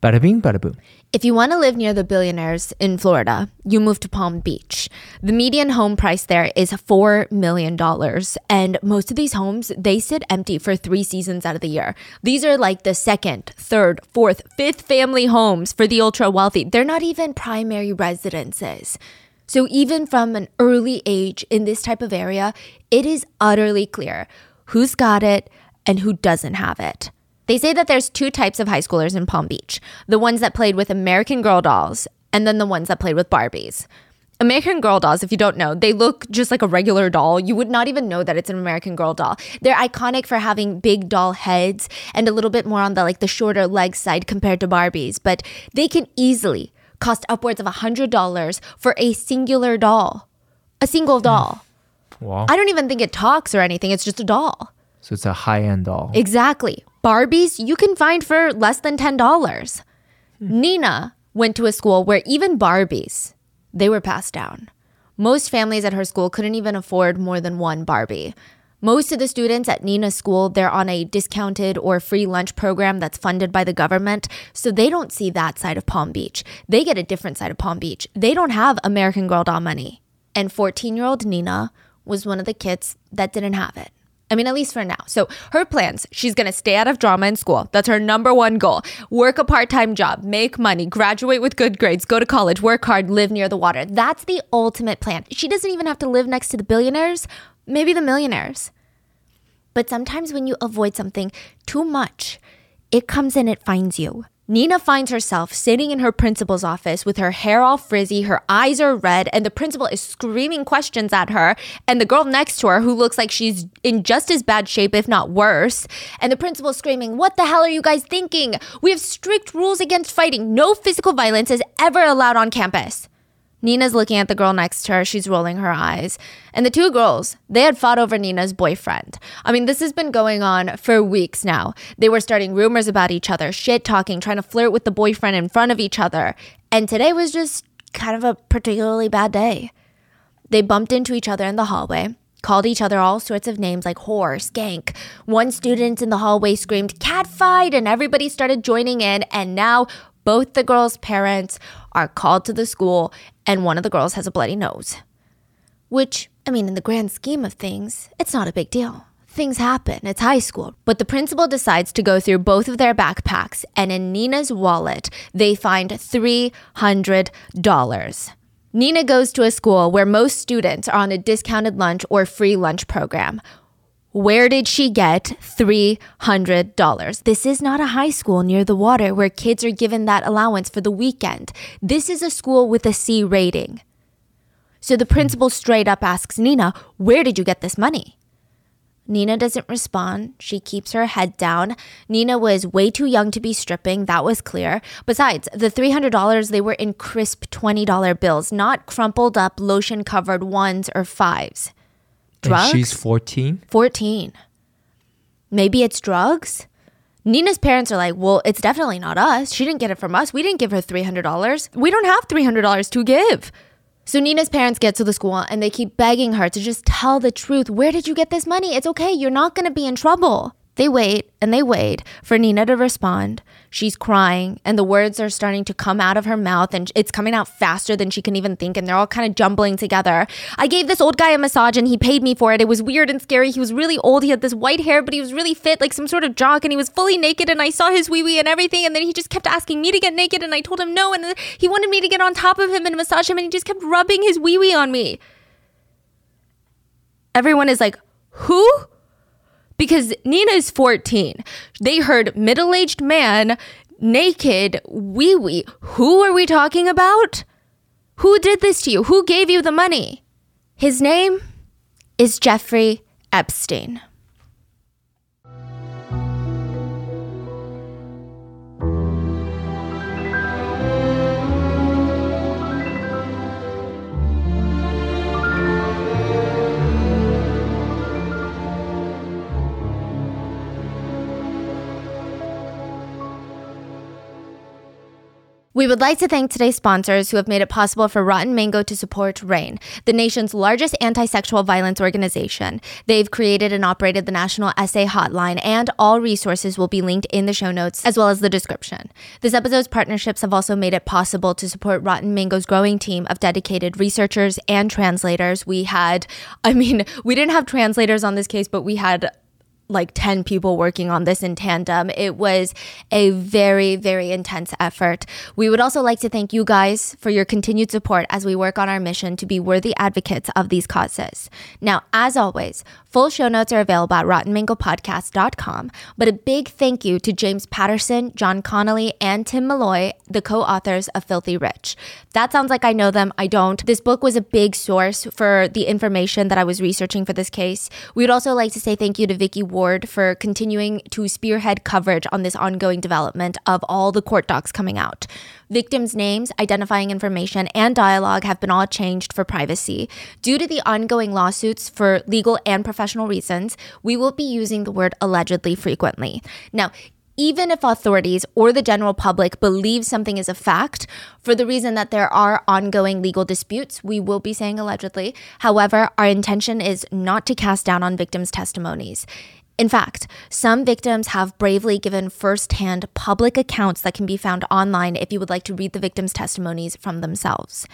Bada bing, bada boom. If you want to live near the billionaires in Florida, you move to Palm Beach. The median home price there is $4 million. And most of these homes, they sit empty for three seasons out of the year. These are like the second, third, fourth, fifth family homes for the ultra wealthy. They're not even primary residences. So even from an early age in this type of area, it is utterly clear who's got it and who doesn't have it. They say that there's two types of high schoolers in Palm Beach the ones that played with American Girl dolls, and then the ones that played with Barbies. American Girl dolls, if you don't know, they look just like a regular doll. You would not even know that it's an American Girl doll. They're iconic for having big doll heads and a little bit more on the like the shorter leg side compared to Barbies, but they can easily cost upwards of $100 for a singular doll. A single doll. Hmm. Wow. I don't even think it talks or anything. It's just a doll. So it's a high end doll. Exactly. Barbies you can find for less than $10. Hmm. Nina went to a school where even Barbies, they were passed down. Most families at her school couldn't even afford more than one Barbie. Most of the students at Nina's school, they're on a discounted or free lunch program that's funded by the government, so they don't see that side of Palm Beach. They get a different side of Palm Beach. They don't have American Girl doll money. And 14 year old Nina was one of the kids that didn't have it. I mean, at least for now. So her plans, she's to stay out of drama in school. That's her number one goal. Work a part-time job, make money, graduate with good grades, go to college, work hard, live near the water. That's the ultimate plan. She doesn't even have to live next to the billionaires, maybe the millionaires. But sometimes when you avoid something too much, it comes and it finds you. Nina finds herself sitting in her principal's office with her hair all frizzy, her eyes are red, and the principal is screaming questions at her. And the girl next to her, who looks like she's in just as bad shape, if not worse, and the principal screaming, What the hell are you guys thinking? We have strict rules against fighting. No physical violence is ever allowed on campus. Nina's looking at the girl next to her. She's rolling her eyes. And the two girls, they had fought over Nina's boyfriend. I mean, this has been going on for weeks now. They were starting rumors about each other, shit talking, trying to flirt with the boyfriend in front of each other. And today was just kind of a particularly bad day. They bumped into each other in the hallway, called each other all sorts of names like whore, skank. One student in the hallway screamed, cat fight, and everybody started joining in. And now both the girls' parents are called to the school, and one of the girls has a bloody nose. Which, I mean, in the grand scheme of things, it's not a big deal. Things happen, it's high school. But the principal decides to go through both of their backpacks, and in Nina's wallet, they find $300. Nina goes to a school where most students are on a discounted lunch or free lunch program. Where did she get $300? This is not a high school near the water where kids are given that allowance for the weekend. This is a school with a C rating. So the principal straight up asks Nina, Where did you get this money? Nina doesn't respond. She keeps her head down. Nina was way too young to be stripping, that was clear. Besides, the $300 they were in crisp $20 bills, not crumpled up lotion covered ones or fives. Drugs? And she's 14. 14. Maybe it's drugs? Nina's parents are like, well, it's definitely not us. She didn't get it from us. We didn't give her $300. We don't have $300 to give. So Nina's parents get to the school and they keep begging her to just tell the truth. Where did you get this money? It's okay. You're not going to be in trouble. They wait and they wait for Nina to respond. She's crying and the words are starting to come out of her mouth and it's coming out faster than she can even think and they're all kind of jumbling together. I gave this old guy a massage and he paid me for it. It was weird and scary. He was really old. He had this white hair, but he was really fit, like some sort of jock, and he was fully naked and I saw his wee wee and everything. And then he just kept asking me to get naked and I told him no. And he wanted me to get on top of him and massage him and he just kept rubbing his wee wee on me. Everyone is like, who? Because Nina's 14. They heard middle aged man, naked, wee wee. Who are we talking about? Who did this to you? Who gave you the money? His name is Jeffrey Epstein. We would like to thank today's sponsors who have made it possible for Rotten Mango to support RAINN, the nation's largest anti sexual violence organization. They've created and operated the National Essay Hotline, and all resources will be linked in the show notes as well as the description. This episode's partnerships have also made it possible to support Rotten Mango's growing team of dedicated researchers and translators. We had, I mean, we didn't have translators on this case, but we had like 10 people working on this in tandem. It was a very, very intense effort. We would also like to thank you guys for your continued support as we work on our mission to be worthy advocates of these causes. Now, as always, full show notes are available at rottenmangopodcast.com. But a big thank you to James Patterson, John Connolly, and Tim Malloy, the co authors of Filthy Rich. That sounds like I know them. I don't. This book was a big source for the information that I was researching for this case. We would also like to say thank you to Ward for continuing to spearhead coverage on this ongoing development of all the court docs coming out. Victims' names, identifying information, and dialogue have been all changed for privacy. Due to the ongoing lawsuits for legal and professional reasons, we will be using the word allegedly frequently. Now, even if authorities or the general public believe something is a fact, for the reason that there are ongoing legal disputes, we will be saying allegedly. However, our intention is not to cast down on victims' testimonies. In fact, some victims have bravely given firsthand public accounts that can be found online if you would like to read the victims' testimonies from themselves.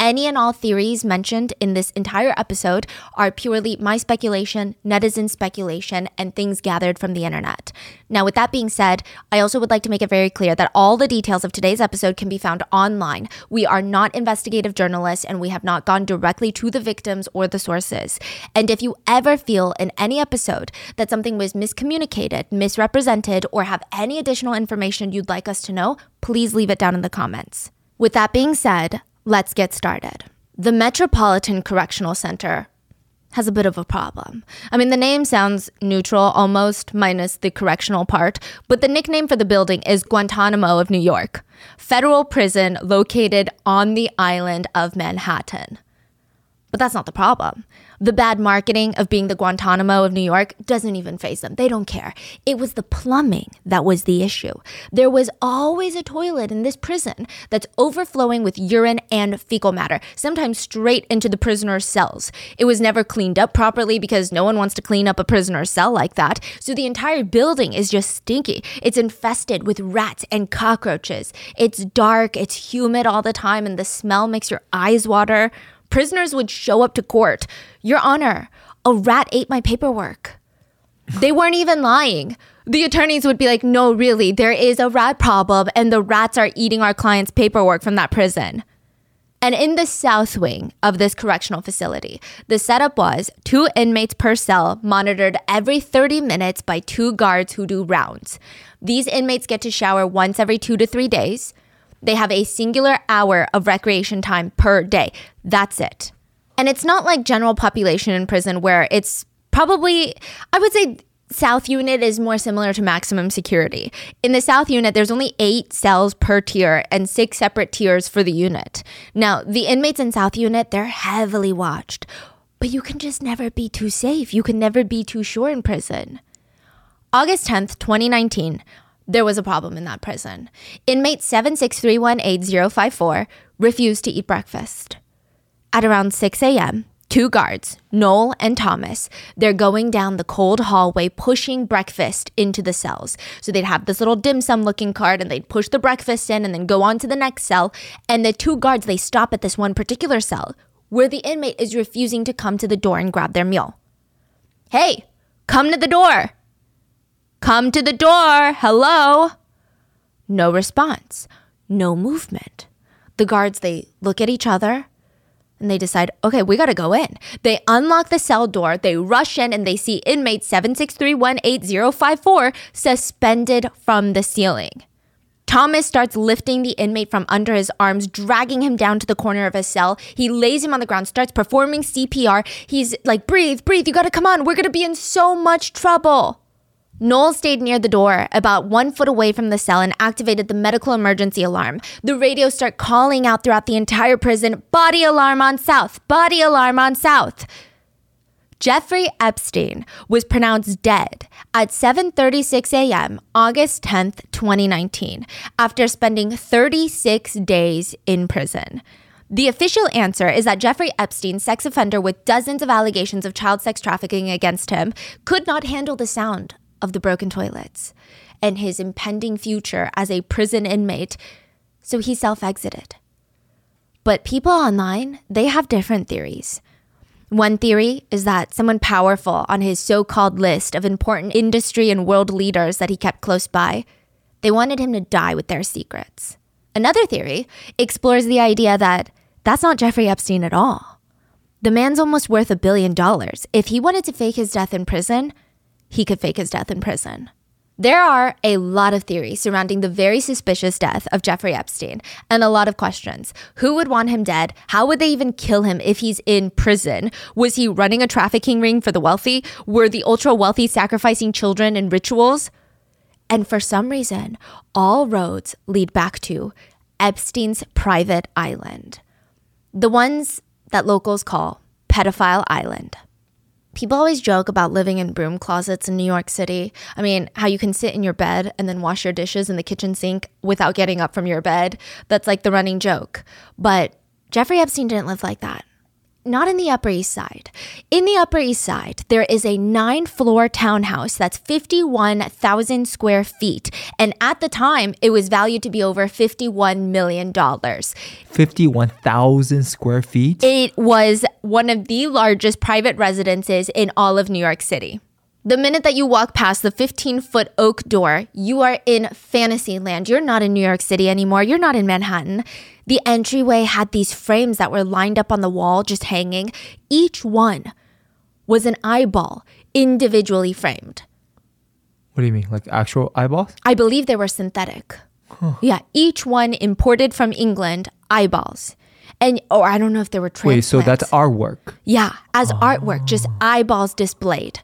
Any and all theories mentioned in this entire episode are purely my speculation, netizen speculation, and things gathered from the internet. Now, with that being said, I also would like to make it very clear that all the details of today's episode can be found online. We are not investigative journalists and we have not gone directly to the victims or the sources. And if you ever feel in any episode that something was miscommunicated, misrepresented, or have any additional information you'd like us to know, please leave it down in the comments. With that being said, Let's get started. The Metropolitan Correctional Center has a bit of a problem. I mean, the name sounds neutral almost, minus the correctional part, but the nickname for the building is Guantanamo of New York, federal prison located on the island of Manhattan. But that's not the problem. The bad marketing of being the Guantanamo of New York doesn't even faze them. They don't care. It was the plumbing that was the issue. There was always a toilet in this prison that's overflowing with urine and fecal matter, sometimes straight into the prisoner's cells. It was never cleaned up properly because no one wants to clean up a prisoner's cell like that. So the entire building is just stinky. It's infested with rats and cockroaches. It's dark, it's humid all the time, and the smell makes your eyes water. Prisoners would show up to court. Your Honor, a rat ate my paperwork. They weren't even lying. The attorneys would be like, no, really, there is a rat problem, and the rats are eating our client's paperwork from that prison. And in the south wing of this correctional facility, the setup was two inmates per cell monitored every 30 minutes by two guards who do rounds. These inmates get to shower once every two to three days. They have a singular hour of recreation time per day. That's it. And it's not like general population in prison where it's probably, I would say, South unit is more similar to maximum security. In the South unit, there's only eight cells per tier and six separate tiers for the unit. Now, the inmates in South unit, they're heavily watched, but you can just never be too safe. You can never be too sure in prison. August 10th, 2019, there was a problem in that prison. Inmate 7631854 refused to eat breakfast. At around 6 a.m., two guards, Noel and Thomas, they're going down the cold hallway pushing breakfast into the cells. So they'd have this little dim sum looking cart and they'd push the breakfast in and then go on to the next cell. And the two guards, they stop at this one particular cell where the inmate is refusing to come to the door and grab their meal. Hey, come to the door. Come to the door. Hello. No response. No movement. The guards, they look at each other and they decide, okay, we got to go in. They unlock the cell door, they rush in, and they see inmate 7631854 suspended from the ceiling. Thomas starts lifting the inmate from under his arms, dragging him down to the corner of his cell. He lays him on the ground, starts performing CPR. He's like, breathe, breathe, you gotta come on. We're gonna be in so much trouble. Noel stayed near the door, about one foot away from the cell, and activated the medical emergency alarm. The radio started calling out throughout the entire prison body alarm on South, body alarm on South. Jeffrey Epstein was pronounced dead at 7:36 a.m. August 10th, 2019, after spending 36 days in prison. The official answer is that Jeffrey Epstein, sex offender with dozens of allegations of child sex trafficking against him, could not handle the sound of the broken toilets and his impending future as a prison inmate, so he self-exited. But people online, they have different theories. One theory is that someone powerful on his so called list of important industry and world leaders that he kept close by, they wanted him to die with their secrets. Another theory explores the idea that that's not Jeffrey Epstein at all. The man's almost worth a billion dollars. If he wanted to fake his death in prison, he could fake his death in prison. There are a lot of theories surrounding the very suspicious death of Jeffrey Epstein and a lot of questions. Who would want him dead? How would they even kill him if he's in prison? Was he running a trafficking ring for the wealthy? Were the ultra wealthy sacrificing children in rituals? And for some reason, all roads lead back to Epstein's private island, the ones that locals call Pedophile Island. People always joke about living in broom closets in New York City. I mean, how you can sit in your bed and then wash your dishes in the kitchen sink without getting up from your bed. That's like the running joke. But Jeffrey Epstein didn't live like that. Not in the Upper East Side. In the Upper East Side, there is a nine floor townhouse that's 51,000 square feet. And at the time, it was valued to be over $51 million. 51,000 square feet? It was one of the largest private residences in all of New York City. The minute that you walk past the 15 foot oak door, you are in fantasy land. You're not in New York City anymore. You're not in Manhattan. The entryway had these frames that were lined up on the wall, just hanging. Each one was an eyeball, individually framed. What do you mean? Like actual eyeballs? I believe they were synthetic. Yeah, each one imported from England, eyeballs. And or I don't know if they were transplants. Wait, so that's artwork. Yeah, as ah. artwork, just eyeballs displayed.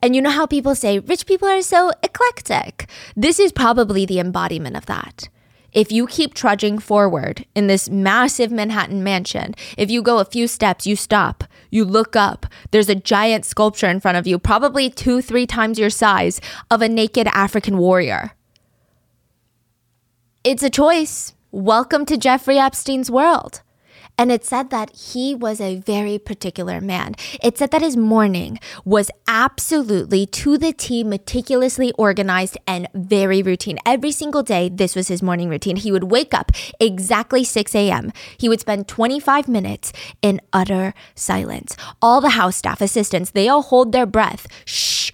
And you know how people say rich people are so eclectic? This is probably the embodiment of that. If you keep trudging forward in this massive Manhattan mansion, if you go a few steps, you stop, you look up, there's a giant sculpture in front of you, probably two, three times your size, of a naked African warrior. It's a choice. Welcome to Jeffrey Epstein's world. And it said that he was a very particular man. It said that his morning was absolutely to the T, meticulously organized and very routine. Every single day, this was his morning routine. He would wake up exactly 6 a.m. He would spend 25 minutes in utter silence. All the house staff, assistants, they all hold their breath. Shh.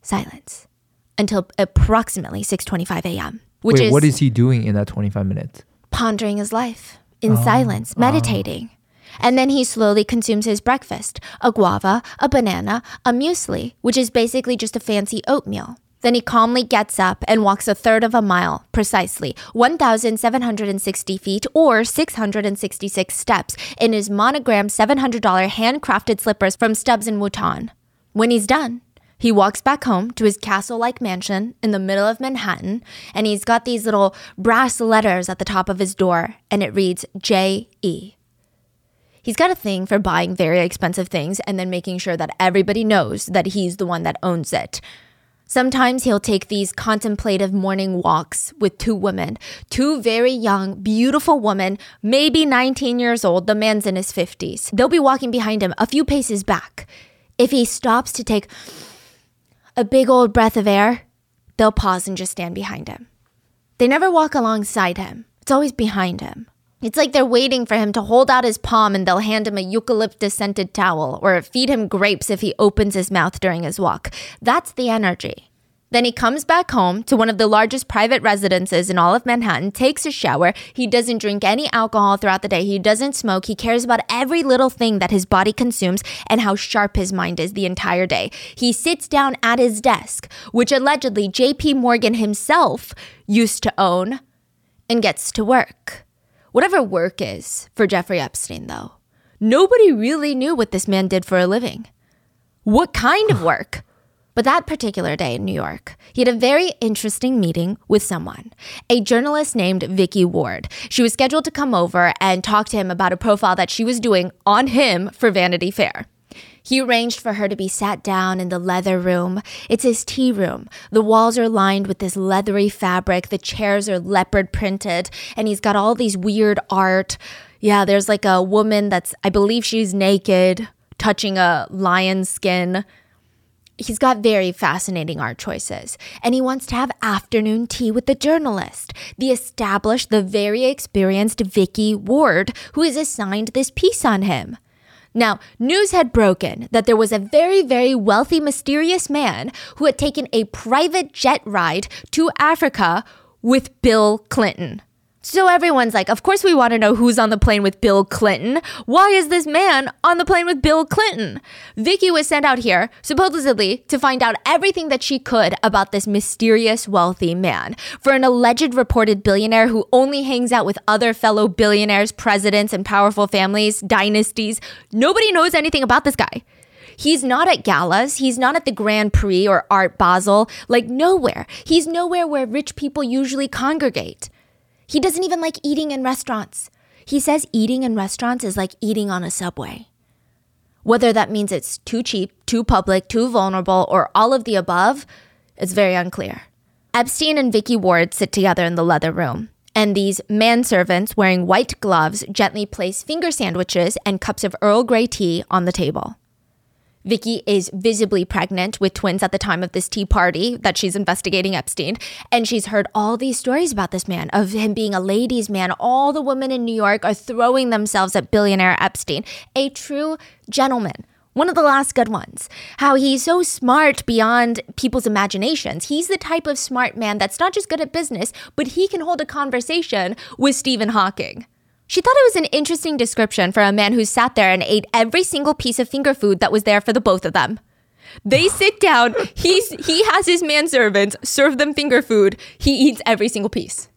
Silence. Until approximately 6:25 a.m. Which Wait, is what is he doing in that 25 minutes? pondering his life in oh. silence, meditating. And then he slowly consumes his breakfast a guava, a banana, a muesli, which is basically just a fancy oatmeal. Then he calmly gets up and walks a third of a mile, precisely 1,760 feet or 666 steps, in his monogrammed $700 handcrafted slippers from Stubbs and Wootton. When he's done, he walks back home to his castle like mansion in the middle of Manhattan, and he's got these little brass letters at the top of his door, and it reads J.E. He's got a thing for buying very expensive things and then making sure that everybody knows that he's the one that owns it. Sometimes he'll take these contemplative morning walks with two women, two very young, beautiful women, maybe 19 years old. The man's in his 50s. They'll be walking behind him a few paces back. If he stops to take a big old breath of air, they'll pause and just stand behind him. They never walk alongside him, it's always behind him. It's like they're waiting for him to hold out his palm and they'll hand him a eucalyptus scented towel or feed him grapes if he opens his mouth during his walk. That's the energy. Then he comes back home to one of the largest private residences in all of Manhattan, takes a shower. He doesn't drink any alcohol throughout the day. He doesn't smoke. He cares about every little thing that his body consumes and how sharp his mind is the entire day. He sits down at his desk, which allegedly JP Morgan himself used to own, and gets to work. Whatever work is for Jeffrey Epstein, though, nobody really knew what this man did for a living. What kind of work? But that particular day in New York, he had a very interesting meeting with someone, a journalist named Vicky Ward. She was scheduled to come over and talk to him about a profile that she was doing on him for Vanity Fair. He arranged for her to be sat down in the leather room. It's his tea room. The walls are lined with this leathery fabric. The chairs are leopard printed, and he's got all these weird art. Yeah, there's like a woman that's, I believe she's naked, touching a lion's skin. He's got very fascinating art choices, and he wants to have afternoon tea with the journalist, the established, the very experienced Vicky Ward, who is assigned this piece on him. Now, news had broken that there was a very, very wealthy, mysterious man who had taken a private jet ride to Africa with Bill Clinton. So everyone's like, of course we want to know who's on the plane with Bill Clinton. Why is this man on the plane with Bill Clinton? Vicky was sent out here, supposedly, to find out everything that she could about this mysterious wealthy man. For an alleged reported billionaire who only hangs out with other fellow billionaires, presidents, and powerful families, dynasties, nobody knows anything about this guy. He's not at galas. He's not at the Grand Prix or Art Basel. Like nowhere. He's nowhere where rich people usually congregate. He doesn't even like eating in restaurants. He says eating in restaurants is like eating on a subway. Whether that means it's too cheap, too public, too vulnerable, or all of the above, it's very unclear. Epstein and Vicky Ward sit together in the leather room, and these manservants wearing white gloves gently place finger sandwiches and cups of Earl Grey tea on the table. Vicky is visibly pregnant with twins at the time of this tea party that she's investigating Epstein. And she's heard all these stories about this man, of him being a ladies' man. All the women in New York are throwing themselves at billionaire Epstein, a true gentleman. One of the last good ones. How he's so smart beyond people's imaginations. He's the type of smart man that's not just good at business, but he can hold a conversation with Stephen Hawking. She thought it was an interesting description for a man who sat there and ate every single piece of finger food that was there for the both of them. They sit down, he's he has his manservants serve them finger food. He eats every single piece.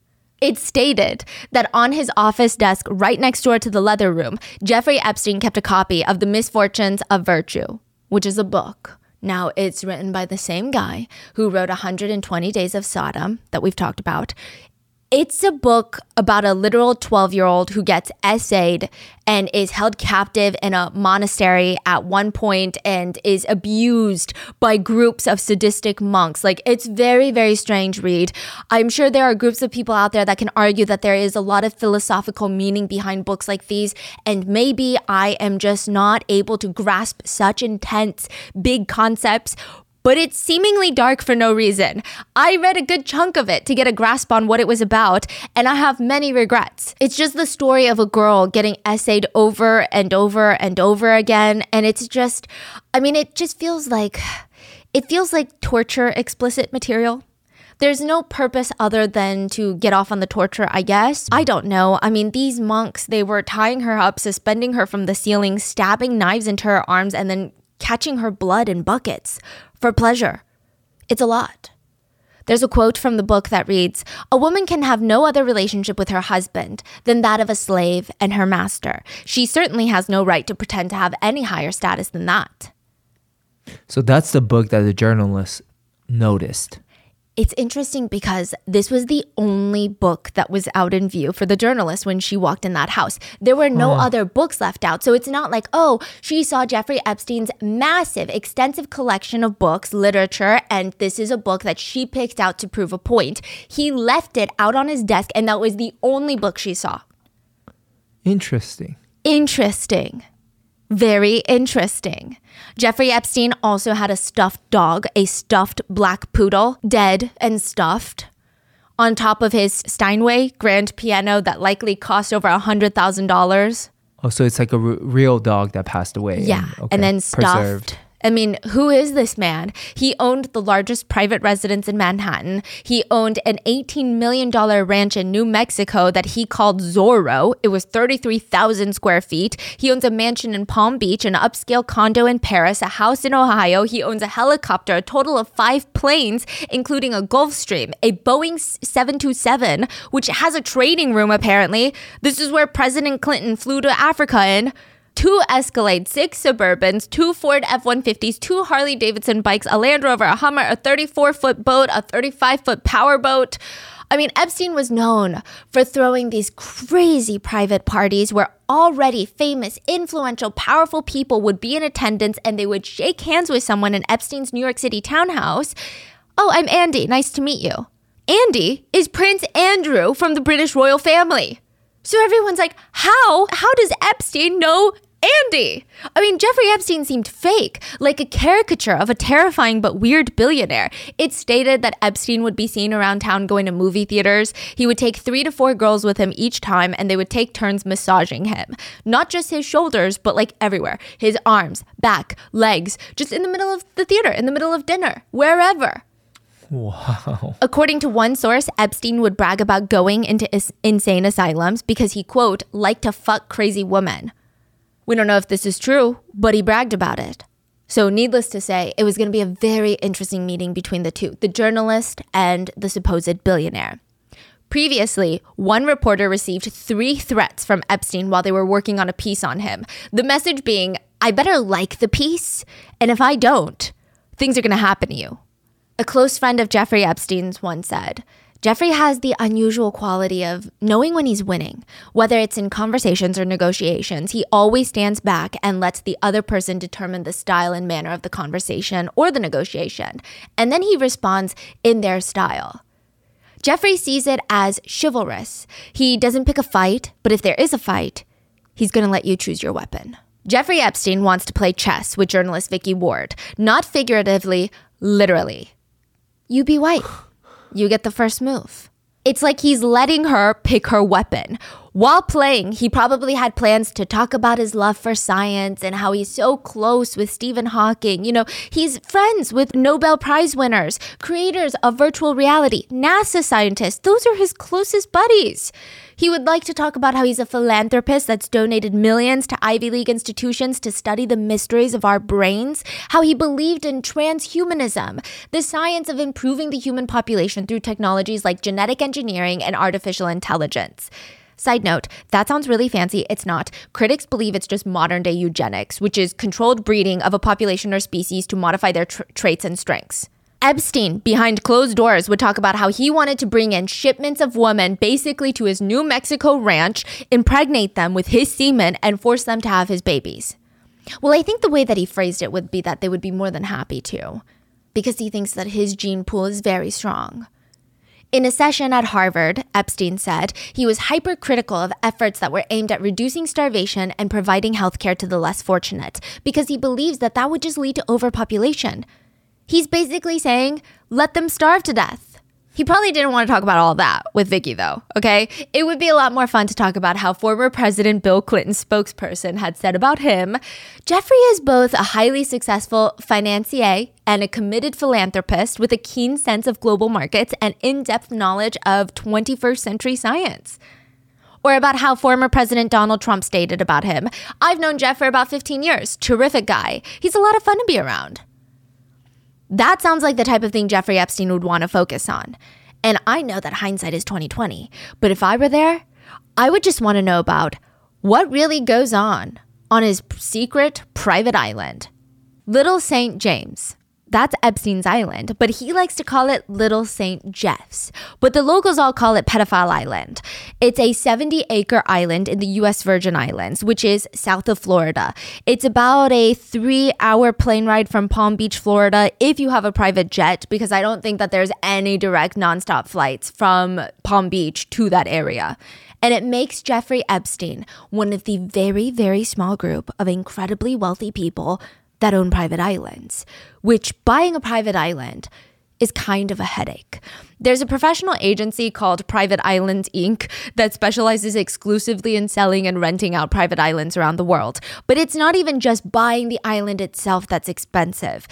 It stated that on his office desk right next door to the leather room, Jeffrey Epstein kept a copy of The Misfortunes of Virtue, which is a book. Now, it's written by the same guy who wrote 120 Days of Sodom that we've talked about. It's a book about a literal 12 year old who gets essayed and is held captive in a monastery at one point and is abused by groups of sadistic monks. Like, it's very, very strange read. I'm sure there are groups of people out there that can argue that there is a lot of philosophical meaning behind books like these, and maybe I am just not able to grasp such intense, big concepts but it's seemingly dark for no reason. I read a good chunk of it to get a grasp on what it was about, and I have many regrets. It's just the story of a girl getting essayed over and over and over again, and it's just, I mean, it just feels like, it feels like torture explicit material. There's no purpose other than to get off on the torture, I guess. I don't know. I mean, these monks, they were tying her up, suspending her from the ceiling, stabbing knives into her arms, and then catching her blood in buckets for pleasure. It's a lot. There's a quote from the book that reads A woman can have no other relationship with her husband than that of a slave and her master. She certainly has no right to pretend to have any higher status than that. So that's the book that the journalist noticed. It's interesting because this was the only book that was out in view for the journalist when she walked in that house. There were no other books left out. So it's not like, oh, she saw Jeffrey Epstein's massive, extensive collection of books, literature, and this is a book that she picked out to prove a point. He left it out on his desk, and that was the only book she saw. Interesting. Interesting. Very interesting. Jeffrey Epstein also had a stuffed dog, a stuffed black poodle, dead and stuffed, on top of his Steinway grand piano that likely cost over a $100,000. Oh, so it's like a r- real dog that passed away. Yeah. okay, And then stuffed. preserved. I mean, who is this man? He owned the largest private residence in Manhattan. He owned an $18 million ranch in New Mexico that he called Zorro. It was 33,000 square feet. He owns a mansion in Palm Beach, an upscale condo in Paris, a house in Ohio. He owns a helicopter, a total of five planes, including a Gulfstream, a Boeing 727, which has a trading room apparently. This is where President Clinton flew to Africa in. Two Escalades, six Suburbans, two Ford F 150s, two Harley Davidson bikes, a Land Rover, a Hummer, a 34 foot boat, a 35 foot power boat. I mean, Epstein was known for throwing these crazy private parties where already famous, influential, powerful people would be in attendance and they would shake hands with someone in Epstein's New York City townhouse. Oh, I'm Andy. Nice to meet you. Andy is Prince Andrew from the British royal family. So everyone's like, how? How does Epstein know Andy. I mean, Jeffrey Epstein seemed fake, like a caricature of a terrifying but weird billionaire. It stated that Epstein would be seen around town going to movie theaters. He would take three to four girls with him each time, and they would take turns massaging him. Not just his shoulders, but like everywhere his arms, back, legs, just in the middle of the theater, in the middle of dinner, wherever. Wow. According to one source, Epstein would brag about going into is- insane asylums because he, quote, liked to fuck crazy women. We don't know if this is true, but he bragged about it. So, needless to say, it was going to be a very interesting meeting between the two the journalist and the supposed billionaire. Previously, one reporter received three threats from Epstein while they were working on a piece on him. The message being, I better like the piece, and if I don't, things are going to happen to you. A close friend of Jeffrey Epstein's once said, Jeffrey has the unusual quality of knowing when he's winning. Whether it's in conversations or negotiations, he always stands back and lets the other person determine the style and manner of the conversation or the negotiation. And then he responds in their style. Jeffrey sees it as chivalrous. He doesn't pick a fight, but if there is a fight, he's going to let you choose your weapon. Jeffrey Epstein wants to play chess with journalist Vicky Ward, not figuratively, literally. You be white you get the first move. It's like he's letting her pick her weapon. While playing, he probably had plans to talk about his love for science and how he's so close with Stephen Hawking. You know, he's friends with Nobel Prize winners, creators of virtual reality, NASA scientists. Those are his closest buddies. He would like to talk about how he's a philanthropist that's donated millions to Ivy League institutions to study the mysteries of our brains, how he believed in transhumanism, the science of improving the human population through technologies like genetic engineering and artificial intelligence. Side note, that sounds really fancy. It's not. Critics believe it's just modern day eugenics, which is controlled breeding of a population or species to modify their tra- traits and strengths. Epstein, behind closed doors, would talk about how he wanted to bring in shipments of women basically to his New Mexico ranch, impregnate them with his semen, and force them to have his babies. Well, I think the way that he phrased it would be that they would be more than happy to, because he thinks that his gene pool is very strong. In a session at Harvard, Epstein said he was hypercritical of efforts that were aimed at reducing starvation and providing health care to the less fortunate because he believes that that would just lead to overpopulation. He's basically saying, let them starve to death. He probably didn't want to talk about all that with Vicky, though, okay? It would be a lot more fun to talk about how former President Bill Clinton's spokesperson had said about him Jeffrey is both a highly successful financier and a committed philanthropist with a keen sense of global markets and in depth knowledge of 21st century science or about how former President Donald Trump stated about him. I've known Jeff for about 15 years. Terrific guy. He's a lot of fun to be around. That sounds like the type of thing Jeffrey Epstein would want to focus on. And I know that hindsight is 2020, but if I were there, I would just want to know about what really goes on on his secret private island. Little St. James. That's Epstein's Island, but he likes to call it Little St. Jeff's. But the locals all call it Pedophile Island. It's a 70 acre island in the US Virgin Islands, which is south of Florida. It's about a three hour plane ride from Palm Beach, Florida, if you have a private jet, because I don't think that there's any direct nonstop flights from Palm Beach to that area. And it makes Jeffrey Epstein one of the very, very small group of incredibly wealthy people that own private islands, which buying a private island is kind of a headache. There's a professional agency called Private Islands Inc. that specializes exclusively in selling and renting out private islands around the world. But it's not even just buying the island itself that's expensive.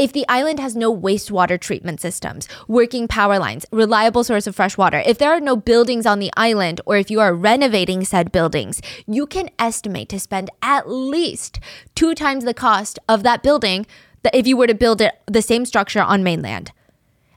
If the island has no wastewater treatment systems, working power lines, reliable source of fresh water, if there are no buildings on the island, or if you are renovating said buildings, you can estimate to spend at least two times the cost of that building that if you were to build it the same structure on mainland.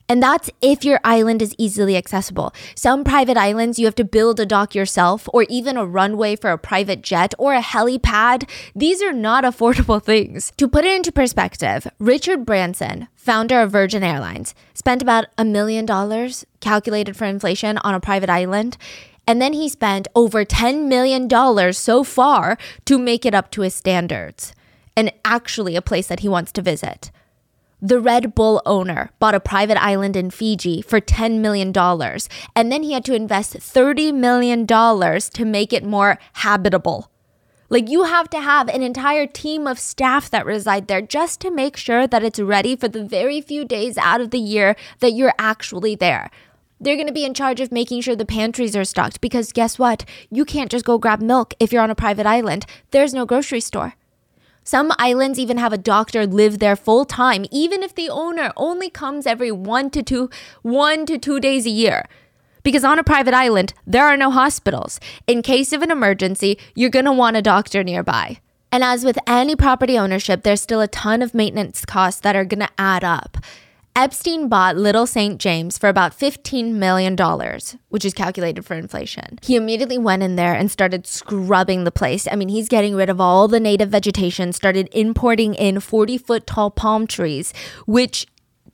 And that's if your island is easily accessible. Some private islands, you have to build a dock yourself, or even a runway for a private jet, or a helipad. These are not affordable things. To put it into perspective, Richard Branson, founder of Virgin Airlines, spent about a million dollars calculated for inflation on a private island. And then he spent over $10 million so far to make it up to his standards and actually a place that he wants to visit. The Red Bull owner bought a private island in Fiji for $10 million, and then he had to invest $30 million to make it more habitable. Like, you have to have an entire team of staff that reside there just to make sure that it's ready for the very few days out of the year that you're actually there. They're going to be in charge of making sure the pantries are stocked because guess what? You can't just go grab milk if you're on a private island. There's no grocery store. Some islands even have a doctor live there full time, even if the owner only comes every one to two, one to two days a year. Because on a private island, there are no hospitals. In case of an emergency, you're going to want a doctor nearby. And as with any property ownership, there's still a ton of maintenance costs that are going to add up. Epstein bought Little St. James for about $15 million, which is calculated for inflation. He immediately went in there and started scrubbing the place. I mean, he's getting rid of all the native vegetation, started importing in 40 foot tall palm trees, which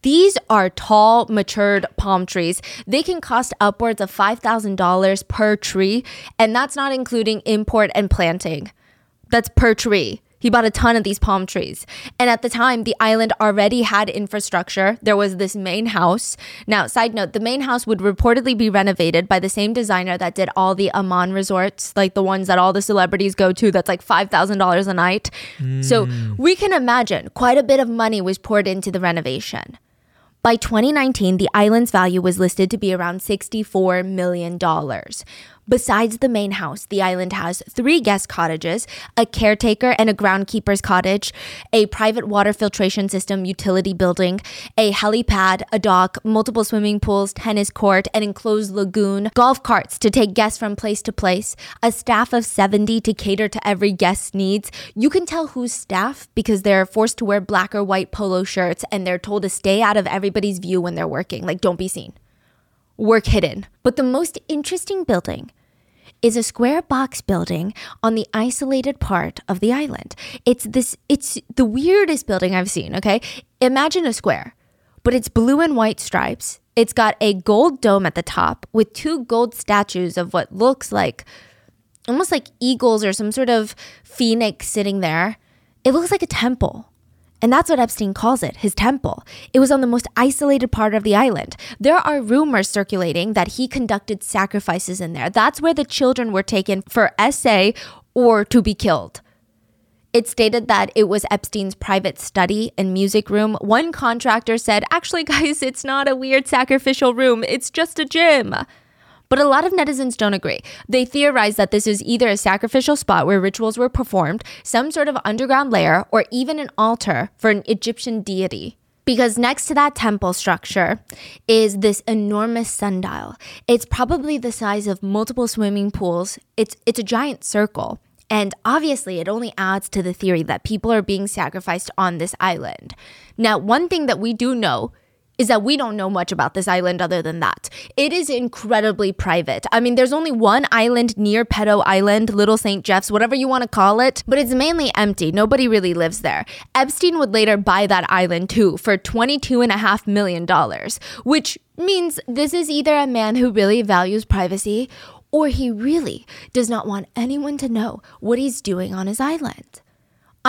these are tall, matured palm trees. They can cost upwards of $5,000 per tree, and that's not including import and planting. That's per tree. He bought a ton of these palm trees. And at the time, the island already had infrastructure. There was this main house. Now, side note, the main house would reportedly be renovated by the same designer that did all the Aman resorts, like the ones that all the celebrities go to, that's like $5,000 a night. Mm. So we can imagine quite a bit of money was poured into the renovation. By 2019, the island's value was listed to be around $64 million. Besides the main house, the island has three guest cottages, a caretaker and a groundkeeper's cottage, a private water filtration system utility building, a helipad, a dock, multiple swimming pools, tennis court, an enclosed lagoon, golf carts to take guests from place to place, a staff of 70 to cater to every guest's needs. You can tell who's staff because they're forced to wear black or white polo shirts and they're told to stay out of everybody's view when they're working. Like, don't be seen work hidden. But the most interesting building is a square box building on the isolated part of the island. It's this it's the weirdest building I've seen, okay? Imagine a square, but it's blue and white stripes. It's got a gold dome at the top with two gold statues of what looks like almost like eagles or some sort of phoenix sitting there. It looks like a temple. And that's what Epstein calls it, his temple. It was on the most isolated part of the island. There are rumors circulating that he conducted sacrifices in there. That's where the children were taken for essay or to be killed. It stated that it was Epstein's private study and music room. One contractor said, Actually, guys, it's not a weird sacrificial room, it's just a gym. But a lot of netizens don't agree. They theorize that this is either a sacrificial spot where rituals were performed, some sort of underground lair, or even an altar for an Egyptian deity. Because next to that temple structure is this enormous sundial. It's probably the size of multiple swimming pools. It's it's a giant circle. And obviously, it only adds to the theory that people are being sacrificed on this island. Now, one thing that we do know is that we don't know much about this island other than that. It is incredibly private. I mean, there's only one island near Pedo Island, Little St. Jeff's, whatever you want to call it, but it's mainly empty. Nobody really lives there. Epstein would later buy that island too for $22.5 million, which means this is either a man who really values privacy or he really does not want anyone to know what he's doing on his island.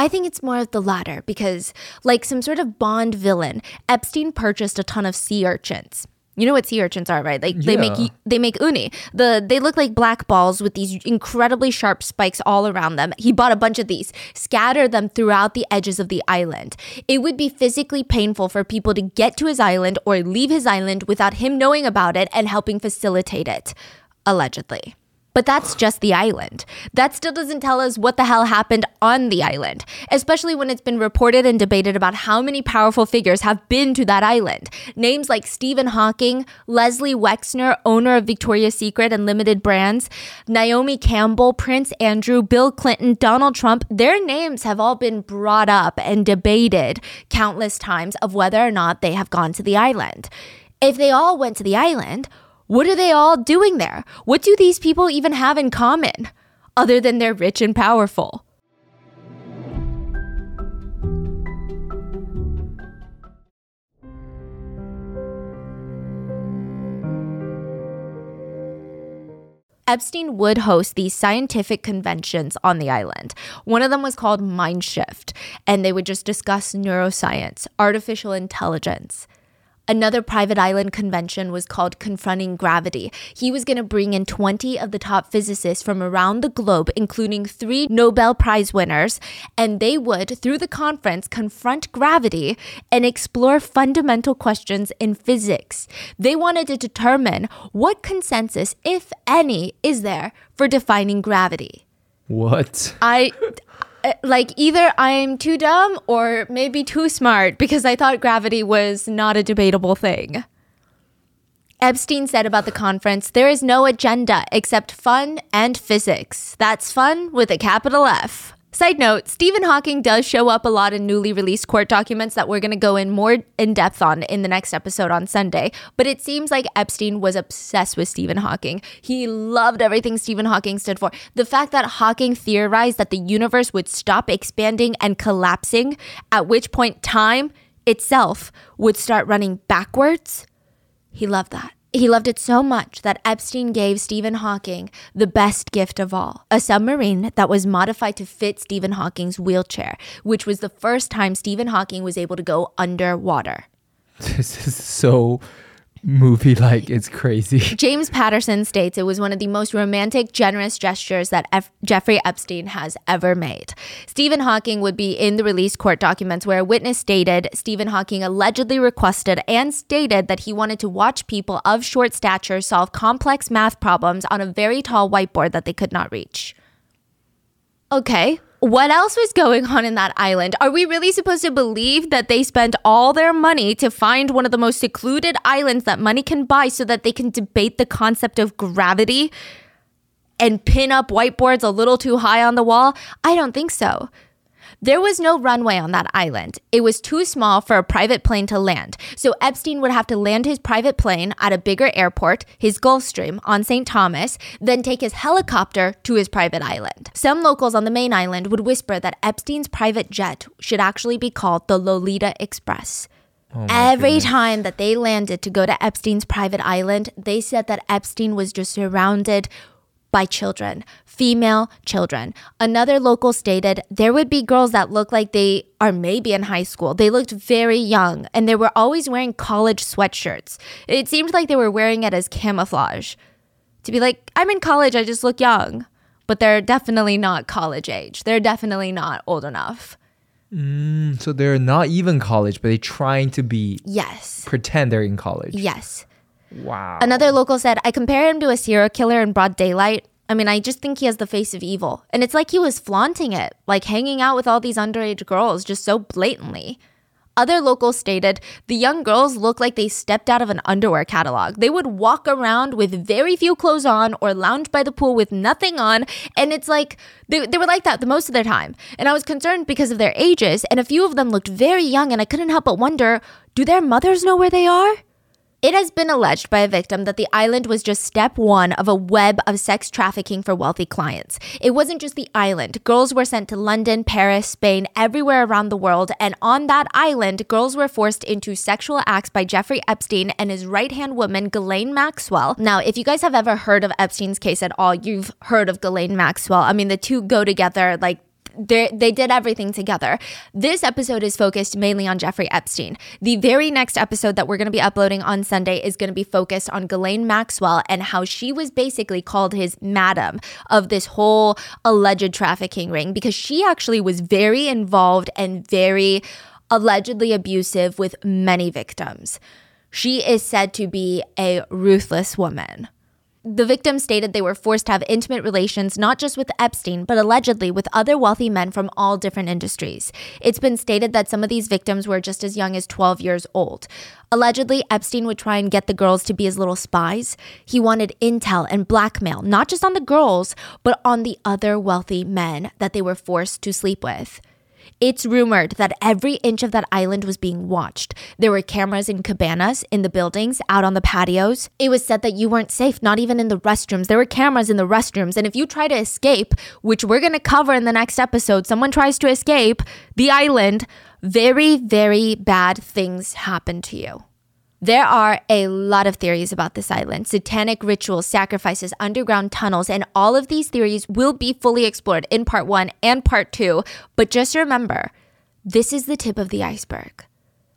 I think it's more of the latter because, like some sort of Bond villain, Epstein purchased a ton of sea urchins. You know what sea urchins are, right? Like yeah. they make they make uni. The they look like black balls with these incredibly sharp spikes all around them. He bought a bunch of these, scattered them throughout the edges of the island. It would be physically painful for people to get to his island or leave his island without him knowing about it and helping facilitate it, allegedly. But that's just the island. That still doesn't tell us what the hell happened on the island, especially when it's been reported and debated about how many powerful figures have been to that island. Names like Stephen Hawking, Leslie Wexner, owner of Victoria's Secret and Limited Brands, Naomi Campbell, Prince Andrew, Bill Clinton, Donald Trump, their names have all been brought up and debated countless times of whether or not they have gone to the island. If they all went to the island, what are they all doing there? What do these people even have in common other than they're rich and powerful? Epstein would host these scientific conventions on the island. One of them was called Mindshift, and they would just discuss neuroscience, artificial intelligence. Another private island convention was called Confronting Gravity. He was going to bring in 20 of the top physicists from around the globe, including three Nobel Prize winners, and they would, through the conference, confront gravity and explore fundamental questions in physics. They wanted to determine what consensus, if any, is there for defining gravity. What? I Uh, like either I'm too dumb or maybe too smart because I thought gravity was not a debatable thing. Epstein said about the conference there is no agenda except fun and physics. That's fun with a capital F. Side note, Stephen Hawking does show up a lot in newly released court documents that we're going to go in more in depth on in the next episode on Sunday. But it seems like Epstein was obsessed with Stephen Hawking. He loved everything Stephen Hawking stood for. The fact that Hawking theorized that the universe would stop expanding and collapsing, at which point time itself would start running backwards, he loved that. He loved it so much that Epstein gave Stephen Hawking the best gift of all a submarine that was modified to fit Stephen Hawking's wheelchair, which was the first time Stephen Hawking was able to go underwater. This is so movie like. It's crazy. James Patterson states it was one of the most romantic, generous gestures that F- Jeffrey Epstein has ever made. Stephen Hawking would be in the released court documents where a witness stated Stephen Hawking allegedly requested and stated that he wanted to watch people of short stature solve complex math problems on a very tall whiteboard that they could not reach. Okay. What else was going on in that island? Are we really supposed to believe that they spent all their money to find one of the most secluded islands that money can buy so that they can debate the concept of gravity and pin up whiteboards a little too high on the wall? I don't think so. There was no runway on that island. It was too small for a private plane to land. So Epstein would have to land his private plane at a bigger airport, his Gulfstream on St. Thomas, then take his helicopter to his private island. Some locals on the main island would whisper that Epstein's private jet should actually be called the Lolita Express. Oh Every goodness. time that they landed to go to Epstein's private island, they said that Epstein was just surrounded by children, female children. Another local stated there would be girls that looked like they are maybe in high school. They looked very young and they were always wearing college sweatshirts. It seemed like they were wearing it as camouflage. To be like, I'm in college, I just look young. But they're definitely not college age. They're definitely not old enough. Mm, so they're not even college, but they're trying to be Yes. pretend they're in college. Yes. Wow. Another local said, I compare him to a serial killer in broad daylight. I mean, I just think he has the face of evil. And it's like he was flaunting it, like hanging out with all these underage girls just so blatantly. Other locals stated the young girls looked like they stepped out of an underwear catalog. They would walk around with very few clothes on or lounge by the pool with nothing on. And it's like they, they were like that the most of their time. And I was concerned because of their ages. And a few of them looked very young. And I couldn't help but wonder do their mothers know where they are? It has been alleged by a victim that the island was just step one of a web of sex trafficking for wealthy clients. It wasn't just the island. Girls were sent to London, Paris, Spain, everywhere around the world. And on that island, girls were forced into sexual acts by Jeffrey Epstein and his right hand woman, Ghislaine Maxwell. Now, if you guys have ever heard of Epstein's case at all, you've heard of Ghislaine Maxwell. I mean, the two go together like they did everything together. This episode is focused mainly on Jeffrey Epstein. The very next episode that we're going to be uploading on Sunday is going to be focused on Ghislaine Maxwell and how she was basically called his madam of this whole alleged trafficking ring because she actually was very involved and very allegedly abusive with many victims. She is said to be a ruthless woman. The victims stated they were forced to have intimate relations not just with Epstein, but allegedly with other wealthy men from all different industries. It's been stated that some of these victims were just as young as 12 years old. Allegedly, Epstein would try and get the girls to be his little spies. He wanted intel and blackmail, not just on the girls, but on the other wealthy men that they were forced to sleep with. It's rumored that every inch of that island was being watched. There were cameras in cabanas, in the buildings, out on the patios. It was said that you weren't safe, not even in the restrooms. There were cameras in the restrooms. And if you try to escape, which we're going to cover in the next episode, someone tries to escape the island, very, very bad things happen to you. There are a lot of theories about this island satanic rituals, sacrifices, underground tunnels, and all of these theories will be fully explored in part one and part two. But just remember, this is the tip of the iceberg.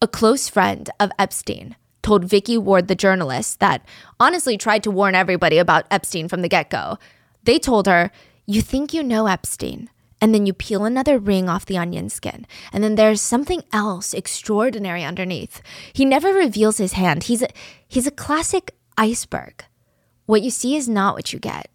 A close friend of Epstein told Vicky Ward, the journalist, that honestly tried to warn everybody about Epstein from the get go. They told her, You think you know Epstein, and then you peel another ring off the onion skin, and then there's something else extraordinary underneath. He never reveals his hand. He's a, he's a classic iceberg. What you see is not what you get.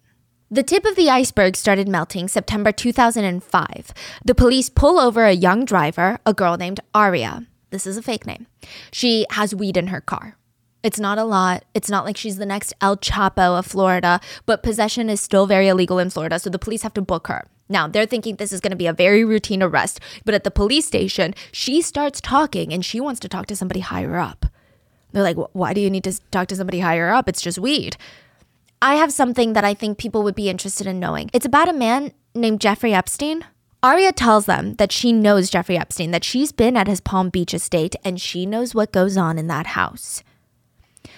The tip of the iceberg started melting September 2005. The police pull over a young driver, a girl named Aria. This is a fake name. She has weed in her car. It's not a lot. It's not like she's the next El Chapo of Florida, but possession is still very illegal in Florida, so the police have to book her. Now, they're thinking this is going to be a very routine arrest, but at the police station, she starts talking and she wants to talk to somebody higher up. They're like, why do you need to talk to somebody higher up? It's just weed. I have something that I think people would be interested in knowing. It's about a man named Jeffrey Epstein. Aria tells them that she knows Jeffrey Epstein, that she's been at his Palm Beach estate and she knows what goes on in that house.